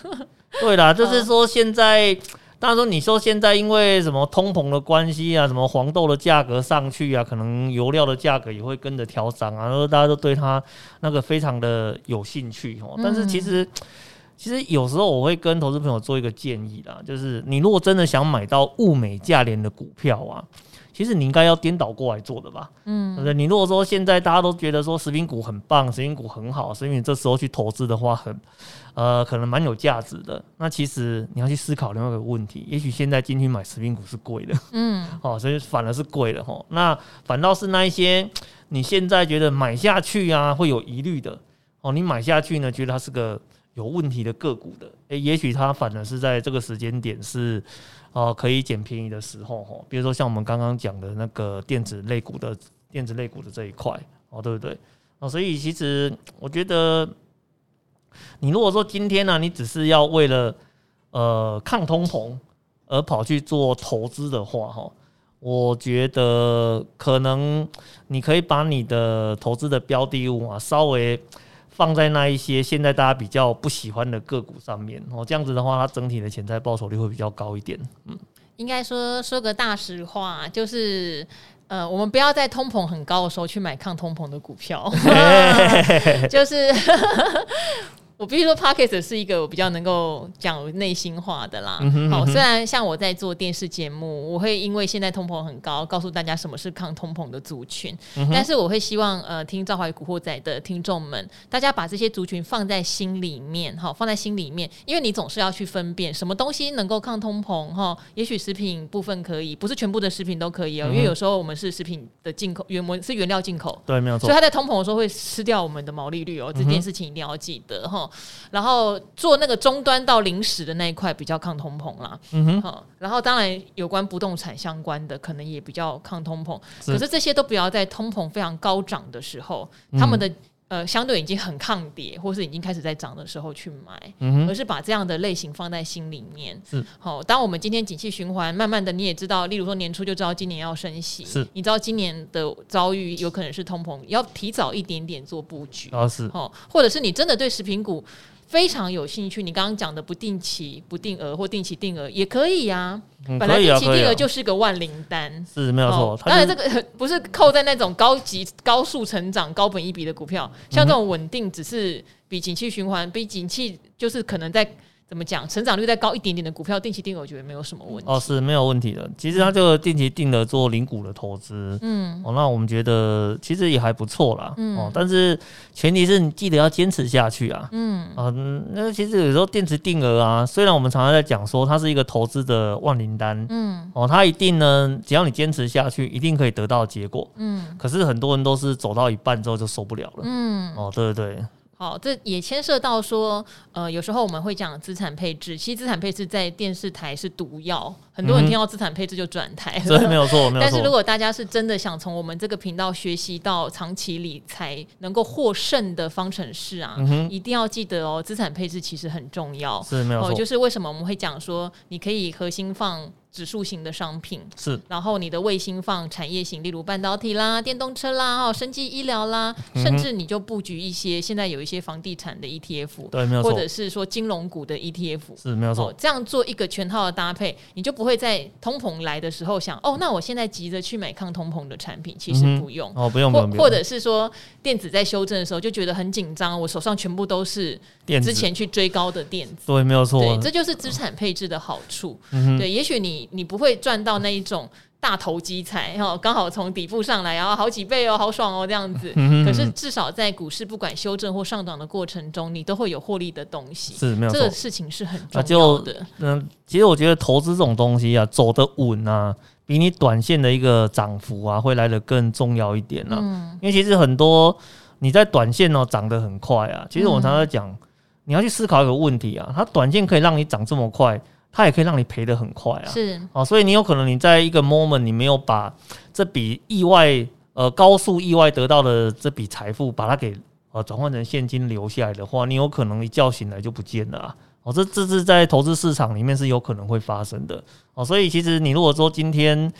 对啦，就是说现在。当然说，你说现在因为什么通膨的关系啊，什么黄豆的价格上去啊，可能油料的价格也会跟着调涨啊，然后大家都对它那个非常的有兴趣哦。但是其实，其实有时候我会跟投资朋友做一个建议啦，就是你如果真的想买到物美价廉的股票啊。其实你应该要颠倒过来做的吧，嗯，对不对？你如果说现在大家都觉得说食品股很棒，食品股很好，所以你这时候去投资的话很，很呃，可能蛮有价值的。那其实你要去思考另外一个问题，也许现在进去买食品股是贵的，嗯，哦，所以反而是贵的哈。那反倒是那一些你现在觉得买下去啊会有疑虑的，哦，你买下去呢，觉得它是个有问题的个股的，诶，也许它反而是在这个时间点是。哦，可以捡便宜的时候，哈，比如说像我们刚刚讲的那个电子类股的电子类股的这一块，哦，对不对？哦，所以其实我觉得，你如果说今天呢，你只是要为了呃抗通膨而跑去做投资的话，哈，我觉得可能你可以把你的投资的标的物啊稍微。放在那一些现在大家比较不喜欢的个股上面哦，这样子的话，它整体的潜在报酬率会比较高一点。嗯，应该说说个大实话，就是呃，我们不要在通膨很高的时候去买抗通膨的股票，就是。我必须说，Podcast 是一个我比较能够讲内心话的啦。好、虽然像我在做电视节目，我会因为现在通膨很高，告诉大家什么是抗通膨的族群，嗯、但是我会希望呃，听赵华与古惑仔的听众们，大家把这些族群放在心里面，哈、哦，放在心里面，因为你总是要去分辨什么东西能够抗通膨，哈、哦，也许食品部分可以，不是全部的食品都可以哦，嗯、因为有时候我们是食品的进口，原模是原料进口，对，没有错，所以它在通膨的时候会吃掉我们的毛利率哦，这件事情一定要记得哈。哦然后做那个终端到零食的那一块比较抗通膨啦，嗯哼，好，然后当然有关不动产相关的可能也比较抗通膨，是。可是这些都不要在通膨非常高涨的时候，嗯、他们的。呃，相对已经很抗跌，或是已经开始在涨的时候去买，嗯、而是把这样的类型放在心里面。是好，当我们今天景气循环，慢慢的你也知道，例如说年初就知道今年要升息，是，你知道今年的遭遇有可能是通膨，要提早一点点做布局。哦，是，哦，或者是你真的对食品股非常有兴趣，你刚刚讲的不定期、不定额或定期定额也可以呀、啊。嗯、本来定期定额就是个万灵丹，嗯啊啊、是没有错。哦、当然，这个 不是扣在那种高级、高速成长、高本一比的股票，像这种稳定，只是比景气循环、比景气就是可能在。怎么讲？成长率再高一点点的股票，定期定额我觉得没有什么问题。哦，是没有问题的。其实它这个定期定额做零股的投资，嗯，哦，那我们觉得其实也还不错啦。嗯，哦，但是前提是你记得要坚持下去啊。嗯，啊，那其实有时候定期定额啊，虽然我们常常在讲说它是一个投资的万灵丹，嗯，哦，它一定呢，只要你坚持下去，一定可以得到结果。嗯，可是很多人都是走到一半之后就受不了了。嗯，哦，对对对。好，这也牵涉到说，呃，有时候我们会讲资产配置，其实资产配置在电视台是毒药，很多人听到资产配置就转台了，嗯、没有错，没有错。但是如果大家是真的想从我们这个频道学习到长期理财能够获胜的方程式啊，嗯、一定要记得哦，资产配置其实很重要，是没有错、哦。就是为什么我们会讲说，你可以核心放。指数型的商品。是，然后你的卫星放产业型，例如半导体啦、电动车啦、哦、生技医疗啦，嗯、甚至你就布局一些现在有一些房地产的 ETF，对，没有错，或者是说金融股的 ETF，是没有错、哦。这样做一个全套的搭配，你就不会在通膨来的时候想，哦，那我现在急着去买抗通膨的产品，其实不用、嗯、哦，不用，或或者是说电子在修正的时候就觉得很紧张，我手上全部都是之前去追高的电子，对，没有错，对，这就是资产配置的好处。嗯、对，也许你你不会赚。到那一种大投机财哈，刚好从底部上来，然后好几倍哦，好爽哦，这样子。可是至少在股市不管修正或上涨的过程中，你都会有获利的东西。是没有错，这个事情是很重要的。嗯，其实我觉得投资这种东西啊，走得稳啊，比你短线的一个涨幅啊，会来得更重要一点啊。嗯，因为其实很多你在短线哦涨得很快啊，其实我常常讲，你要去思考一个问题啊，它短线可以让你涨这么快。它也可以让你赔得很快啊，是啊，所以你有可能你在一个 moment 你没有把这笔意外呃高速意外得到的这笔财富把它给呃转换成现金留下来的话，你有可能一觉醒来就不见了啊！哦，这这是在投资市场里面是有可能会发生的哦，所以其实你如果说今天。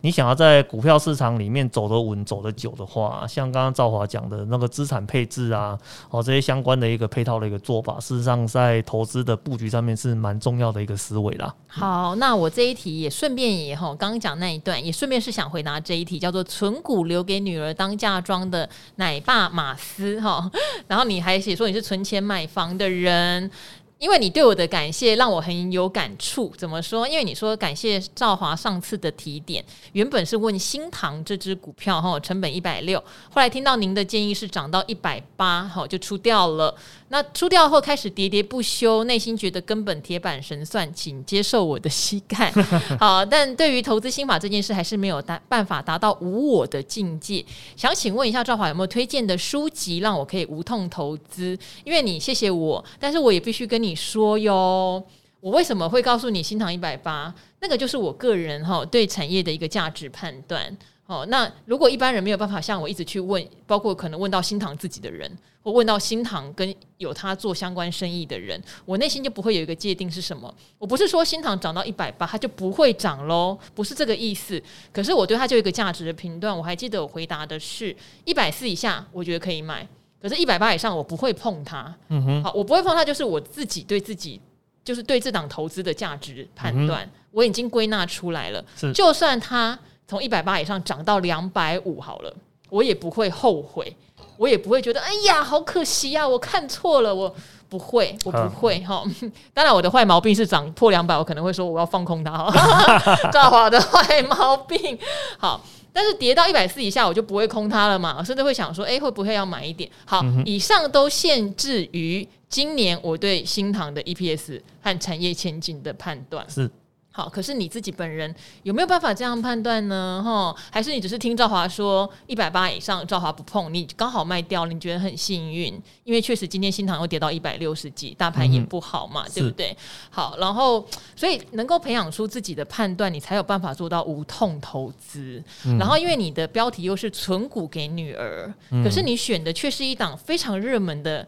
你想要在股票市场里面走得稳、走得久的话，像刚刚赵华讲的那个资产配置啊，哦，这些相关的一个配套的一个做法，事实上在投资的布局上面是蛮重要的一个思维啦。好，那我这一题也顺便也哈，刚刚讲那一段也顺便是想回答这一题，叫做“存股留给女儿当嫁妆”的奶爸马斯哈，然后你还写说你是存钱买房的人。因为你对我的感谢让我很有感触，怎么说？因为你说感谢赵华上次的提点，原本是问新唐这支股票哈，成本一百六，后来听到您的建议是涨到一百八，好就出掉了。那出掉后开始喋喋不休，内心觉得根本铁板神算，请接受我的膝盖。好，但对于投资心法这件事，还是没有达办法达到无我的境界。想请问一下赵华有没有推荐的书籍，让我可以无痛投资？因为你谢谢我，但是我也必须跟你你说哟，我为什么会告诉你新唐一百八？那个就是我个人哈对产业的一个价值判断。哦，那如果一般人没有办法像我一直去问，包括可能问到新唐自己的人，或问到新唐跟有他做相关生意的人，我内心就不会有一个界定是什么。我不是说新唐涨到一百八，它就不会涨喽，不是这个意思。可是我对它就一个价值的评断。我还记得我回答的是一百四以下，我觉得可以买。可是，一百八以上我不会碰它。嗯哼，好，我不会碰它，就是我自己对自己，就是对这档投资的价值判断，嗯、我已经归纳出来了。是，就算它从一百八以上涨到两百五好了，我也不会后悔，我也不会觉得哎呀好可惜呀、啊，我看错了，我不会，我不会哈。当然，我的坏毛病是涨破两百，我可能会说我要放空它哈。赵华的坏毛病，好。但是跌到一百四以下，我就不会空它了嘛，我甚至会想说，哎、欸，会不会要买一点？好，嗯、以上都限制于今年我对新塘的 EPS 和产业前景的判断。是。好，可是你自己本人有没有办法这样判断呢？哈，还是你只是听赵华说一百八以上，赵华不碰，你刚好卖掉，你觉得很幸运？因为确实今天新塘又跌到一百六十几，大盘也不好嘛，嗯、对不对？好，然后所以能够培养出自己的判断，你才有办法做到无痛投资。嗯、然后因为你的标题又是存股给女儿，嗯、可是你选的却是一档非常热门的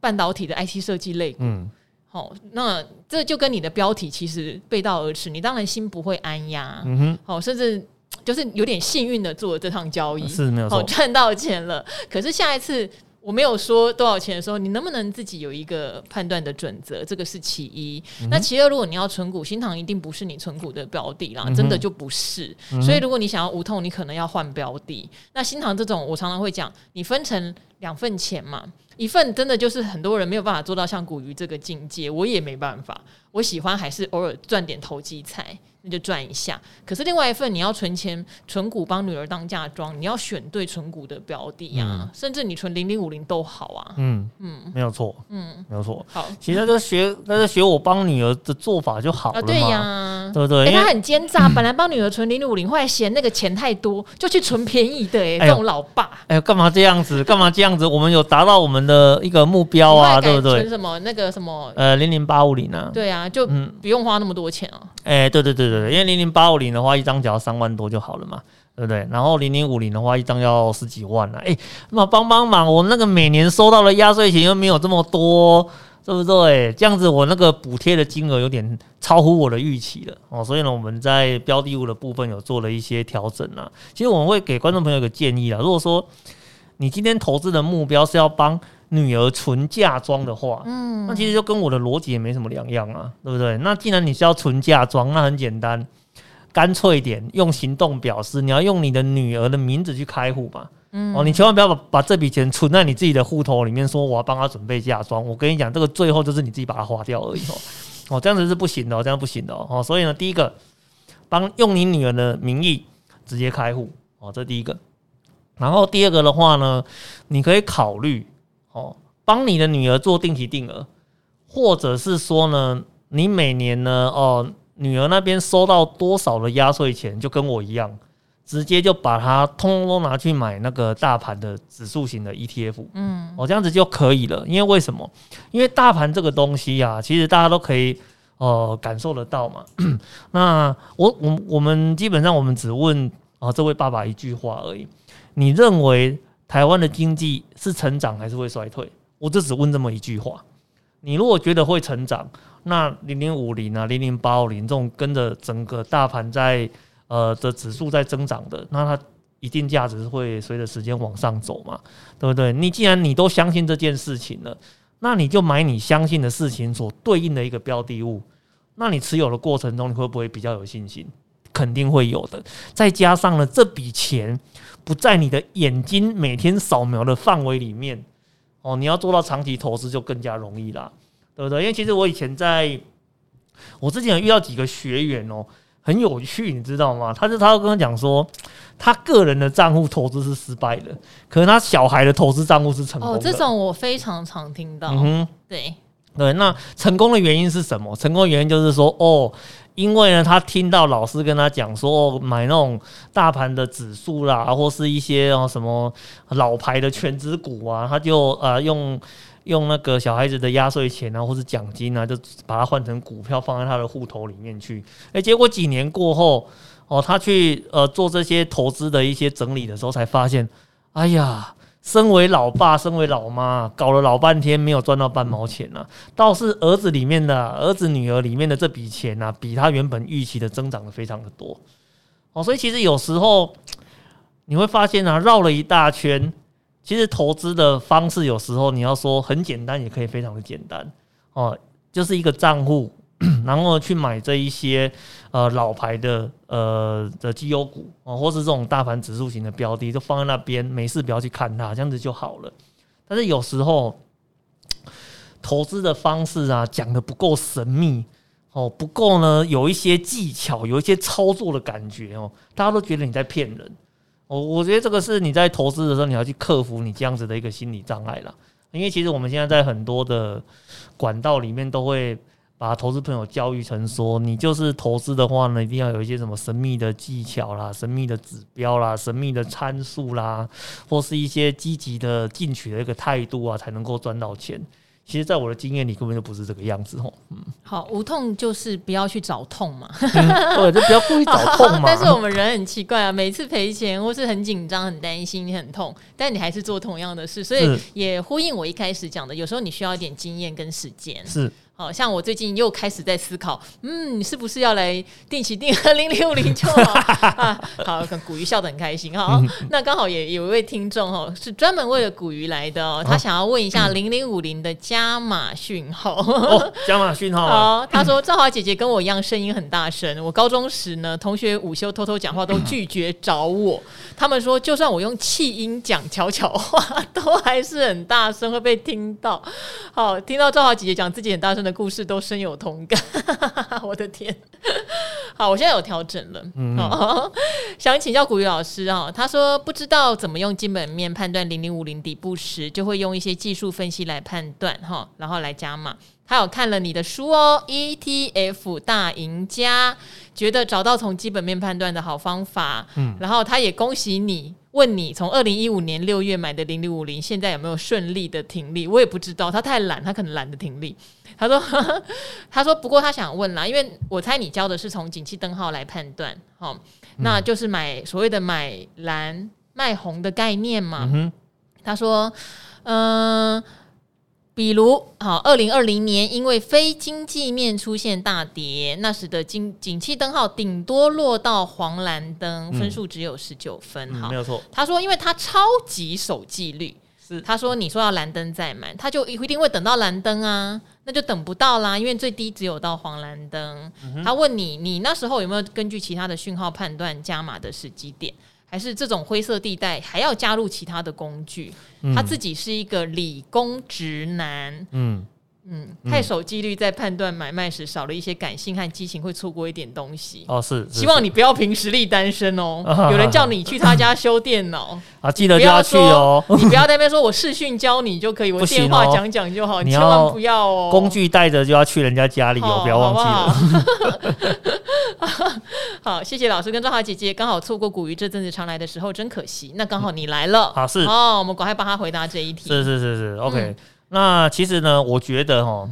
半导体的 IT 设计类股。嗯好，那这就跟你的标题其实背道而驰，你当然心不会安呀。嗯哼，哦，甚至就是有点幸运的做了这趟交易，是没有赚到钱了。可是下一次我没有说多少钱的时候，你能不能自己有一个判断的准则？这个是其一。嗯、那其二，如果你要存股，新塘一定不是你存股的标的啦，嗯、真的就不是。嗯、所以如果你想要无痛，你可能要换标的。那新塘这种，我常常会讲，你分成两份钱嘛。一份真的就是很多人没有办法做到像古鱼这个境界，我也没办法。我喜欢还是偶尔赚点投机财。那就赚一下，可是另外一份你要存钱存股帮女儿当嫁妆，你要选对存股的标的呀，嗯、甚至你存零零五零都好啊。嗯嗯，没有错，嗯，没有错。好，其实就学，那就学我帮女儿的做法就好了嘛。啊、对呀，对不对？欸、因为他很奸诈，本来帮女儿存零零五零，后来嫌那个钱太多，就去存便宜的、欸。哎，这种老爸，哎呦，干嘛这样子？干嘛这样子？我们有达到我们的一个目标啊，对不对？存什么那个什么呃零零八五零啊？对啊，就不用花那么多钱啊。哎、欸，对对对对，因为零零八五零的话，一张只要三万多就好了嘛，对不对？然后零零五零的话，一张要十几万了。哎、那帮帮忙，我那个每年收到的压岁钱又没有这么多，对不对？这样子我那个补贴的金额有点超乎我的预期了哦，所以呢，我们在标的物的部分有做了一些调整啊。其实我们会给观众朋友一个建议啊，如果说你今天投资的目标是要帮女儿存嫁妆的话，嗯，那其实就跟我的逻辑也没什么两样啊，对不对？那既然你是要存嫁妆，那很简单，干脆一点，用行动表示，你要用你的女儿的名字去开户嘛，嗯，哦，你千万不要把把这笔钱存在你自己的户头里面，说我要帮他准备嫁妆，我跟你讲，这个最后就是你自己把它花掉而已哦，哦，这样子是不行的哦，这样不行的哦，所以呢，第一个，帮用你女儿的名义直接开户哦，这第一个，然后第二个的话呢，你可以考虑。哦，帮你的女儿做定期定额，或者是说呢，你每年呢，哦，女儿那边收到多少的压岁钱，就跟我一样，直接就把它通通都拿去买那个大盘的指数型的 ETF，嗯，哦，这样子就可以了。因为为什么？因为大盘这个东西呀，其实大家都可以呃感受得到嘛。那我我我们基本上我们只问啊这位爸爸一句话而已，你认为？台湾的经济是成长还是会衰退？我就只问这么一句话。你如果觉得会成长，那零零五零啊、零零八五零这种跟着整个大盘在呃的指数在增长的，那它一定价值会随着时间往上走嘛，对不对？你既然你都相信这件事情了，那你就买你相信的事情所对应的一个标的物。那你持有的过程中，你会不会比较有信心？肯定会有的。再加上了这笔钱。不在你的眼睛每天扫描的范围里面哦，你要做到长期投资就更加容易啦，对不对？因为其实我以前在，我之前有遇到几个学员哦，很有趣，你知道吗？他是他就跟我讲说，他个人的账户投资是失败的，可是他小孩的投资账户是成功的。哦，这种我非常常听到。嗯哼，对对，那成功的原因是什么？成功的原因就是说，哦。因为呢，他听到老师跟他讲说，买那种大盘的指数啦，或是一些啊什么老牌的全值股啊，他就呃用用那个小孩子的压岁钱啊，或是奖金啊，就把它换成股票放在他的户头里面去。诶，结果几年过后，哦，他去呃做这些投资的一些整理的时候，才发现，哎呀。身为老爸，身为老妈，搞了老半天没有赚到半毛钱呢、啊，倒是儿子里面的儿子女儿里面的这笔钱呢、啊，比他原本预期的增长的非常的多。哦，所以其实有时候你会发现啊，绕了一大圈，其实投资的方式有时候你要说很简单，也可以非常的简单。哦，就是一个账户，然后去买这一些呃老牌的呃的绩优股哦，或是这种大盘指数型的标的，就放在那边，没事不要去看它，这样子就好了。但是有时候投资的方式啊，讲得不够神秘。哦，不够呢，有一些技巧，有一些操作的感觉哦，大家都觉得你在骗人。我我觉得这个是你在投资的时候，你要去克服你这样子的一个心理障碍啦。因为其实我们现在在很多的管道里面，都会把投资朋友教育成说，你就是投资的话呢，一定要有一些什么神秘的技巧啦、神秘的指标啦、神秘的参数啦，或是一些积极的进取的一个态度啊，才能够赚到钱。其实，在我的经验里，根本就不是这个样子哦。嗯，好，无痛就是不要去找痛嘛。嗯、对，就不要故意找痛嘛。但是我们人很奇怪啊，每次赔钱或是很紧张、很担心、你很痛，但你还是做同样的事，所以也呼应我一开始讲的，有时候你需要一点经验跟时间。是。好像我最近又开始在思考，嗯，是不是要来定期定额零零五零就好？啊、好，跟古鱼笑得很开心哈。那刚好也有一位听众哈，是专门为了古鱼来的哦，他想要问一下零零五零的加码讯号。哦，加码讯号。好，他说赵华姐姐跟我一样声音很大声，我高中时呢，同学午休偷偷讲话都拒绝找我，他们说就算我用气音讲悄悄话，都还是很大声会被听到。好，听到赵华姐姐讲自己很大声的故事都深有同感，我的天！好，我现在有调整了。嗯，想请教古雨老师啊，他说不知道怎么用基本面判断零零五零底部时，就会用一些技术分析来判断哈，然后来加码。他有看了你的书哦，ETF 大赢家，觉得找到从基本面判断的好方法。嗯，然后他也恭喜你。问你从二零一五年六月买的零零五零，现在有没有顺利的停利？我也不知道，他太懒，他可能懒得停利。他说呵呵，他说不过他想问啦，因为我猜你教的是从景气灯号来判断，好，那就是买所谓的买蓝卖红的概念嘛。嗯、他说，嗯、呃。比如，好，二零二零年因为非经济面出现大跌，那使得景景气灯号顶多落到黄蓝灯，分数只有十九分。好、嗯，没有错。他说，因为他超级守纪律，是他说你说要蓝灯再买，他就一定会等到蓝灯啊，那就等不到啦，因为最低只有到黄蓝灯。嗯、他问你，你那时候有没有根据其他的讯号判断加码的时机点？还是这种灰色地带还要加入其他的工具？嗯、他自己是一个理工直男，嗯嗯，太守纪律，在判断买卖时少了一些感性和激情，会错过一点东西。哦，是，是，希望你不要凭实力单身哦。啊、有人叫你去他家修电脑 啊，记得就要去哦。你不要 在那边说我视讯教你就可以，我电话讲讲就好，你千万不要哦。工具带着就要去人家家里哦，不要忘记了。好好，谢谢老师跟赵华姐姐，刚好错过古鱼这阵子常来的时候，真可惜。那刚好你来了，好是哦，我们赶快帮他回答这一题。是是是是，OK、嗯。那其实呢，我觉得哈，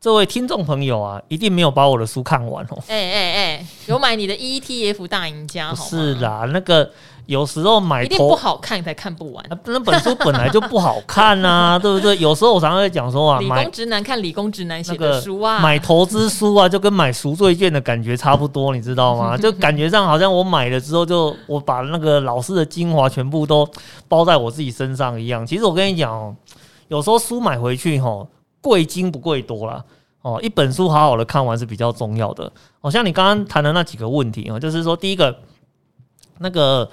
这位听众朋友啊，一定没有把我的书看完哦。哎哎哎，有买你的 ETF 大赢家？不是啦，那个。有时候买一定不好看才看不完，那本书本来就不好看啊，对不对？有时候我常常会讲说啊，理工直男看理工直男写的书啊，买投资书啊，就跟买赎罪券的感觉差不多，你知道吗？就感觉上好像我买了之后，就我把那个老师的精华全部都包在我自己身上一样。其实我跟你讲哦，有时候书买回去哈，贵精不贵多啦。哦，一本书好好的看完是比较重要的。好像你刚刚谈的那几个问题啊，就是说第一个那个。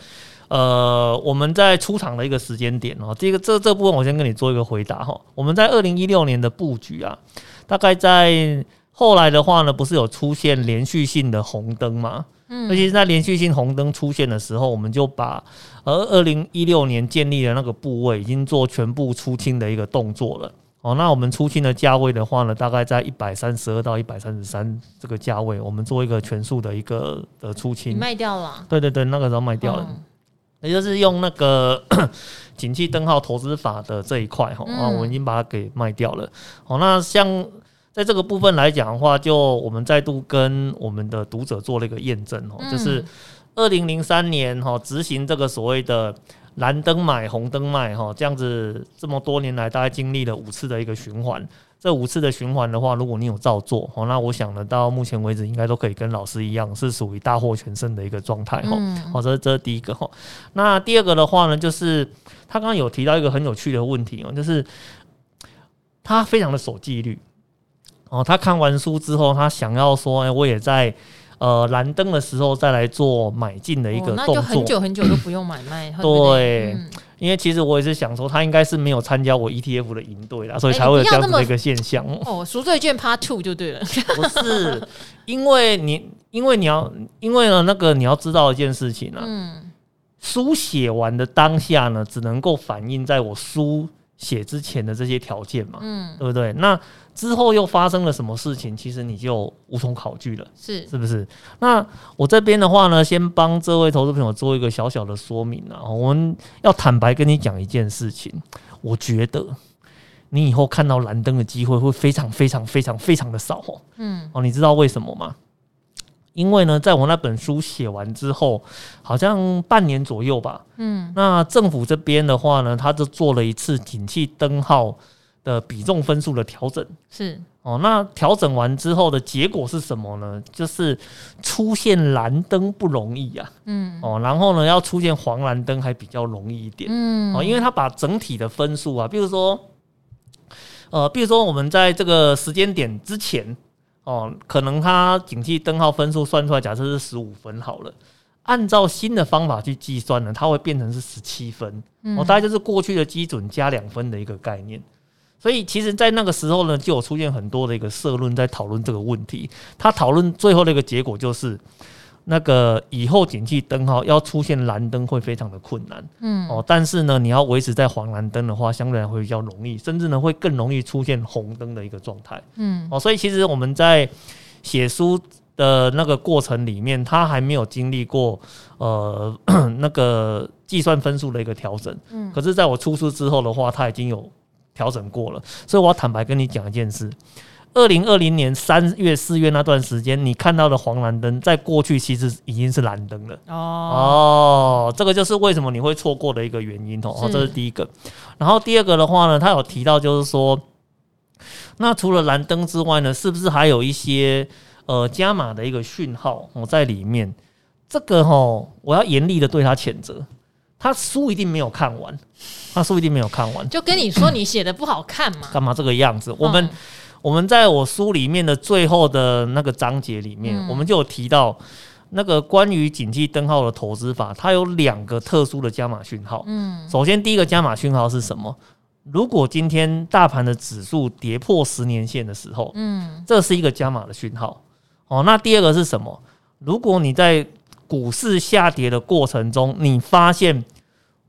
呃，我们在出场的一个时间点哦，这个这这部分我先跟你做一个回答哈。我们在二零一六年的布局啊，大概在后来的话呢，不是有出现连续性的红灯吗？嗯，尤其是在连续性红灯出现的时候，我们就把而二零一六年建立的那个部位已经做全部出清的一个动作了。哦，那我们出清的价位的话呢，大概在一百三十二到一百三十三这个价位，我们做一个全数的一个的出清，卖掉了。对对对，那个时候卖掉了。嗯也就是用那个景气灯号投资法的这一块哈，啊，我们已经把它给卖掉了。哦，那像在这个部分来讲的话，就我们再度跟我们的读者做了一个验证哦，就是二零零三年哈执行这个所谓的蓝灯买红灯卖哈，这样子这么多年来大概经历了五次的一个循环。这五次的循环的话，如果你有照做哦，那我想呢，到目前为止应该都可以跟老师一样，是属于大获全胜的一个状态哈。好，这这是第一个哈。那第二个的话呢，就是他刚刚有提到一个很有趣的问题哦，就是他非常的守纪律哦。他看完书之后，他想要说，哎，我也在。呃，蓝灯的时候再来做买进的一个动作，哦，那就很久很久都不用买卖。对，嗯、因为其实我也是想说，他应该是没有参加我 ETF 的营队啦，所以才会有这样子的一个现象。欸、哦，赎罪券 Part Two 就对了。不是，因为你，因为你要，因为呢，那个你要知道一件事情啊，嗯，书写完的当下呢，只能够反映在我书。写之前的这些条件嘛，嗯，对不对？那之后又发生了什么事情？其实你就无从考据了，是是不是？那我这边的话呢，先帮这位投资朋友做一个小小的说明啊。我们要坦白跟你讲一件事情，我觉得你以后看到蓝灯的机会会非常非常非常非常的少哦。嗯，哦，你知道为什么吗？因为呢，在我那本书写完之后，好像半年左右吧。嗯，那政府这边的话呢，他就做了一次景气灯号的比重分数的调整。是哦，那调整完之后的结果是什么呢？就是出现蓝灯不容易啊。嗯，哦，然后呢，要出现黄蓝灯还比较容易一点。嗯，哦，因为他把整体的分数啊，比如说，呃，比如说我们在这个时间点之前。哦，可能它景气灯号分数算出来，假设是十五分好了，按照新的方法去计算呢，它会变成是十七分。哦，大概就是过去的基准加两分的一个概念。所以，其实，在那个时候呢，就有出现很多的一个社论在讨论这个问题。他讨论最后的一个结果就是。那个以后景气灯号要出现蓝灯会非常的困难，嗯。哦，但是呢，你要维持在黄蓝灯的话，相对来会比较容易，甚至呢会更容易出现红灯的一个状态，嗯。哦，所以其实我们在写书的那个过程里面，他还没有经历过呃 那个计算分数的一个调整，嗯，可是在我出书之后的话，他已经有调整过了，所以我要坦白跟你讲一件事。二零二零年三月、四月那段时间，你看到的黄蓝灯，在过去其实已经是蓝灯了。哦哦，这个就是为什么你会错过的一个原因哦。这是第一个。然后第二个的话呢，他有提到就是说，那除了蓝灯之外呢，是不是还有一些呃加码的一个讯号哦在里面？这个齁，我要严厉的对他谴责。他书一定没有看完，他书一定没有看完。就跟你说，你写的不好看嘛？干嘛这个样子？我们。我们在我书里面的最后的那个章节里面，嗯、我们就有提到那个关于景气灯号的投资法，它有两个特殊的加码讯号。嗯，首先第一个加码讯号是什么？如果今天大盘的指数跌破十年线的时候，嗯，这是一个加码的讯号。哦，那第二个是什么？如果你在股市下跌的过程中，你发现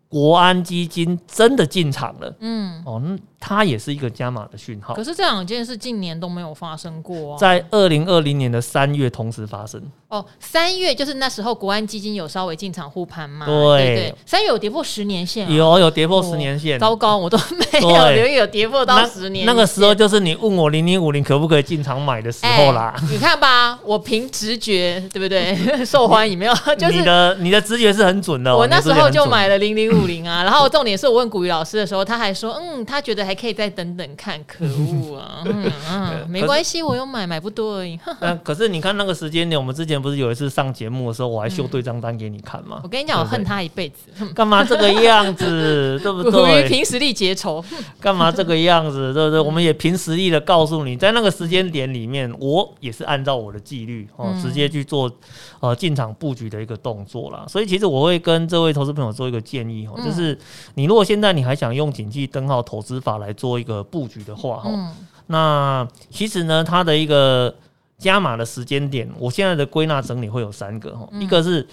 国安基金真的进场了，嗯，哦，那它也是一个加码的讯号。可是这两件事近年都没有发生过啊，在二零二零年的三月同时发生。哦，三月就是那时候国安基金有稍微进场护盘嘛？对对，三月有跌破十年线，有有跌破十年线，糟糕，我都没有留意有跌破到十年。那个时候就是你问我零零五零可不可以进场买的时候啦。你看吧，我凭直觉，对不对？受欢迎没有？就是你的你的直觉是很准的。我那时候就买了零零五零啊，然后重点是我问古雨老师的时候，他还说，嗯，他觉得还可以再等等看。可恶啊，嗯 嗯，没关系，我有买，买不多而已。可是你看那个时间点，我们之前不是有一次上。节目的时候，我还秀对账单给你看吗？我跟你讲，我恨他一辈子。干嘛这个样子？对不对？凭实力结仇。干嘛这个样子？对不对？我们也凭实力的告诉你，在那个时间点里面，我也是按照我的纪律哦，直接去做呃进场布局的一个动作啦。所以其实我会跟这位投资朋友做一个建议哦，就是你如果现在你还想用景气灯号投资法来做一个布局的话哈，那其实呢，它的一个。加码的时间点，我现在的归纳整理会有三个哈，一个是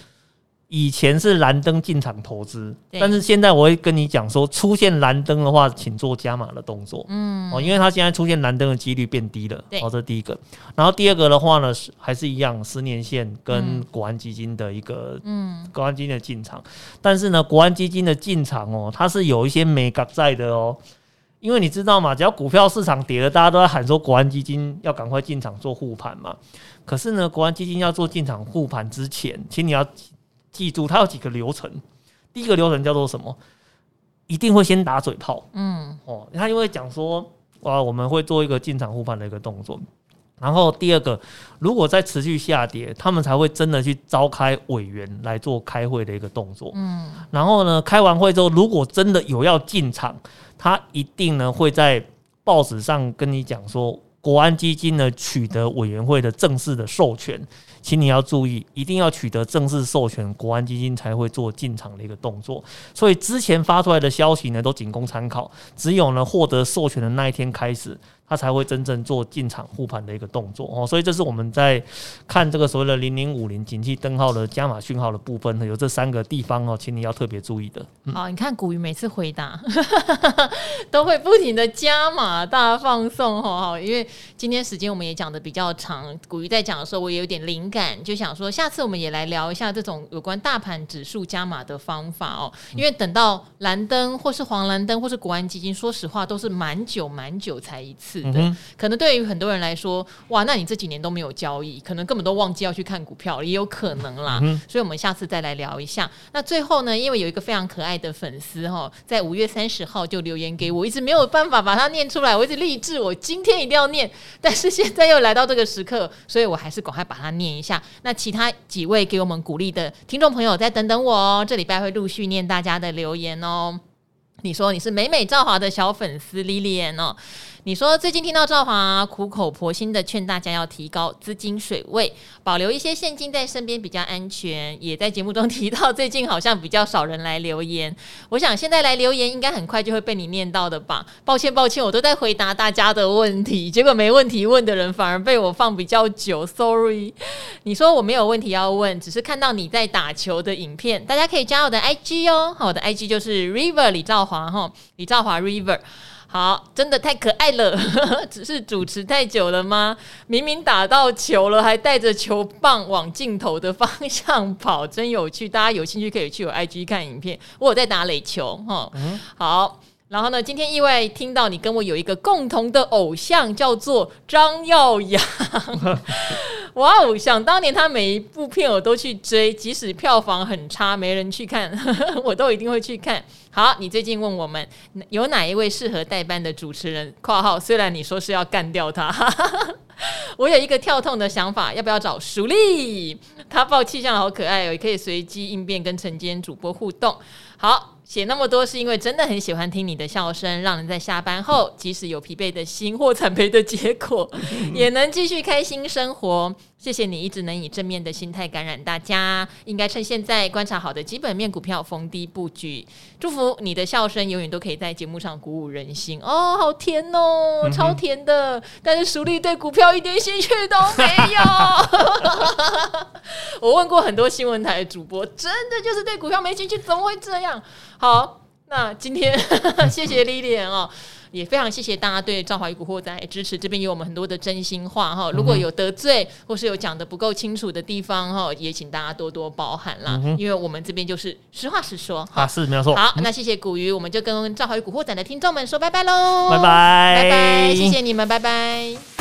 以前是蓝灯进场投资，但是现在我会跟你讲说，出现蓝灯的话，请做加码的动作，嗯，哦，因为它现在出现蓝灯的几率变低了，哦，这是第一个。然后第二个的话呢，是还是一样，十年线跟国安基金的一个，嗯，国安基金的进场，但是呢，国安基金的进场哦，它是有一些眉角在的哦。因为你知道嘛，只要股票市场跌了，大家都在喊说国安基金要赶快进场做护盘嘛。可是呢，国安基金要做进场护盘之前，请你要记住，它有几个流程。第一个流程叫做什么？一定会先打嘴炮。嗯，哦，他因为讲说，哇，我们会做一个进场护盘的一个动作。然后第二个，如果再持续下跌，他们才会真的去召开委员来做开会的一个动作。嗯，然后呢，开完会之后，如果真的有要进场，他一定呢会在报纸上跟你讲说，国安基金呢取得委员会的正式的授权。请你要注意，一定要取得正式授权，国安基金才会做进场的一个动作。所以之前发出来的消息呢，都仅供参考。只有呢获得授权的那一天开始，它才会真正做进场护盘的一个动作哦。所以这是我们在看这个所谓的零零五零景气灯号的加码讯号的部分，有这三个地方哦，请你要特别注意的。嗯、好，你看古鱼每次回答 都会不停的加码大放送哦。因为今天时间我们也讲的比较长，古鱼在讲的时候我也有点灵感。就想说，下次我们也来聊一下这种有关大盘指数加码的方法哦。因为等到蓝灯或是黄蓝灯或是国安基金，说实话都是蛮久蛮久才一次的。可能对于很多人来说，哇，那你这几年都没有交易，可能根本都忘记要去看股票了，也有可能啦。所以，我们下次再来聊一下。那最后呢，因为有一个非常可爱的粉丝哈，在五月三十号就留言给我，一直没有办法把它念出来，我一直立志我今天一定要念，但是现在又来到这个时刻，所以我还是赶快把它念一下。那其他几位给我们鼓励的听众朋友，再等等我哦。这礼拜会陆续念大家的留言哦。你说你是美美赵华的小粉丝 Lilian 哦。你说最近听到赵华苦口婆心的劝大家要提高资金水位，保留一些现金在身边比较安全。也在节目中提到最近好像比较少人来留言，我想现在来留言应该很快就会被你念到的吧？抱歉抱歉，我都在回答大家的问题，结果没问题问的人反而被我放比较久，sorry。你说我没有问题要问，只是看到你在打球的影片，大家可以加我的 IG 哦，好，我的 IG 就是 River 李兆华哈，李兆华 River。好，真的太可爱了，只是主持太久了吗？明明打到球了，还带着球棒往镜头的方向跑，真有趣。大家有兴趣可以去我 IG 看影片，我有在打垒球哈。嗯、好，然后呢，今天意外听到你跟我有一个共同的偶像，叫做张耀扬。哇哦！想当年他每一部片我都去追，即使票房很差，没人去看，我都一定会去看。好，你最近问我们有哪一位适合代班的主持人？括号虽然你说是要干掉他，我有一个跳痛的想法，要不要找熟丽？他爆气象好可爱哦，也可以随机应变跟晨间主播互动。好。写那么多是因为真的很喜欢听你的笑声，让人在下班后，即使有疲惫的心或惨赔的结果，也能继续开心生活。谢谢你一直能以正面的心态感染大家，应该趁现在观察好的基本面股票逢低布局。祝福你的笑声永远都可以在节目上鼓舞人心哦，好甜哦，超甜的。但是淑丽对股票一点兴趣都没有。我问过很多新闻台的主播，真的就是对股票没兴趣，怎么会这样？好，那今天 谢谢 Lilian 哦，也非常谢谢大家对赵华与古惑仔支持，这边有我们很多的真心话哈。如果有得罪或是有讲的不够清楚的地方哈，也请大家多多包涵啦，因为我们这边就是实话实说。啊，是没有错。好，那谢谢古鱼，我们就跟赵华与古惑仔的听众们说拜拜喽，拜拜，拜拜，谢谢你们，拜拜。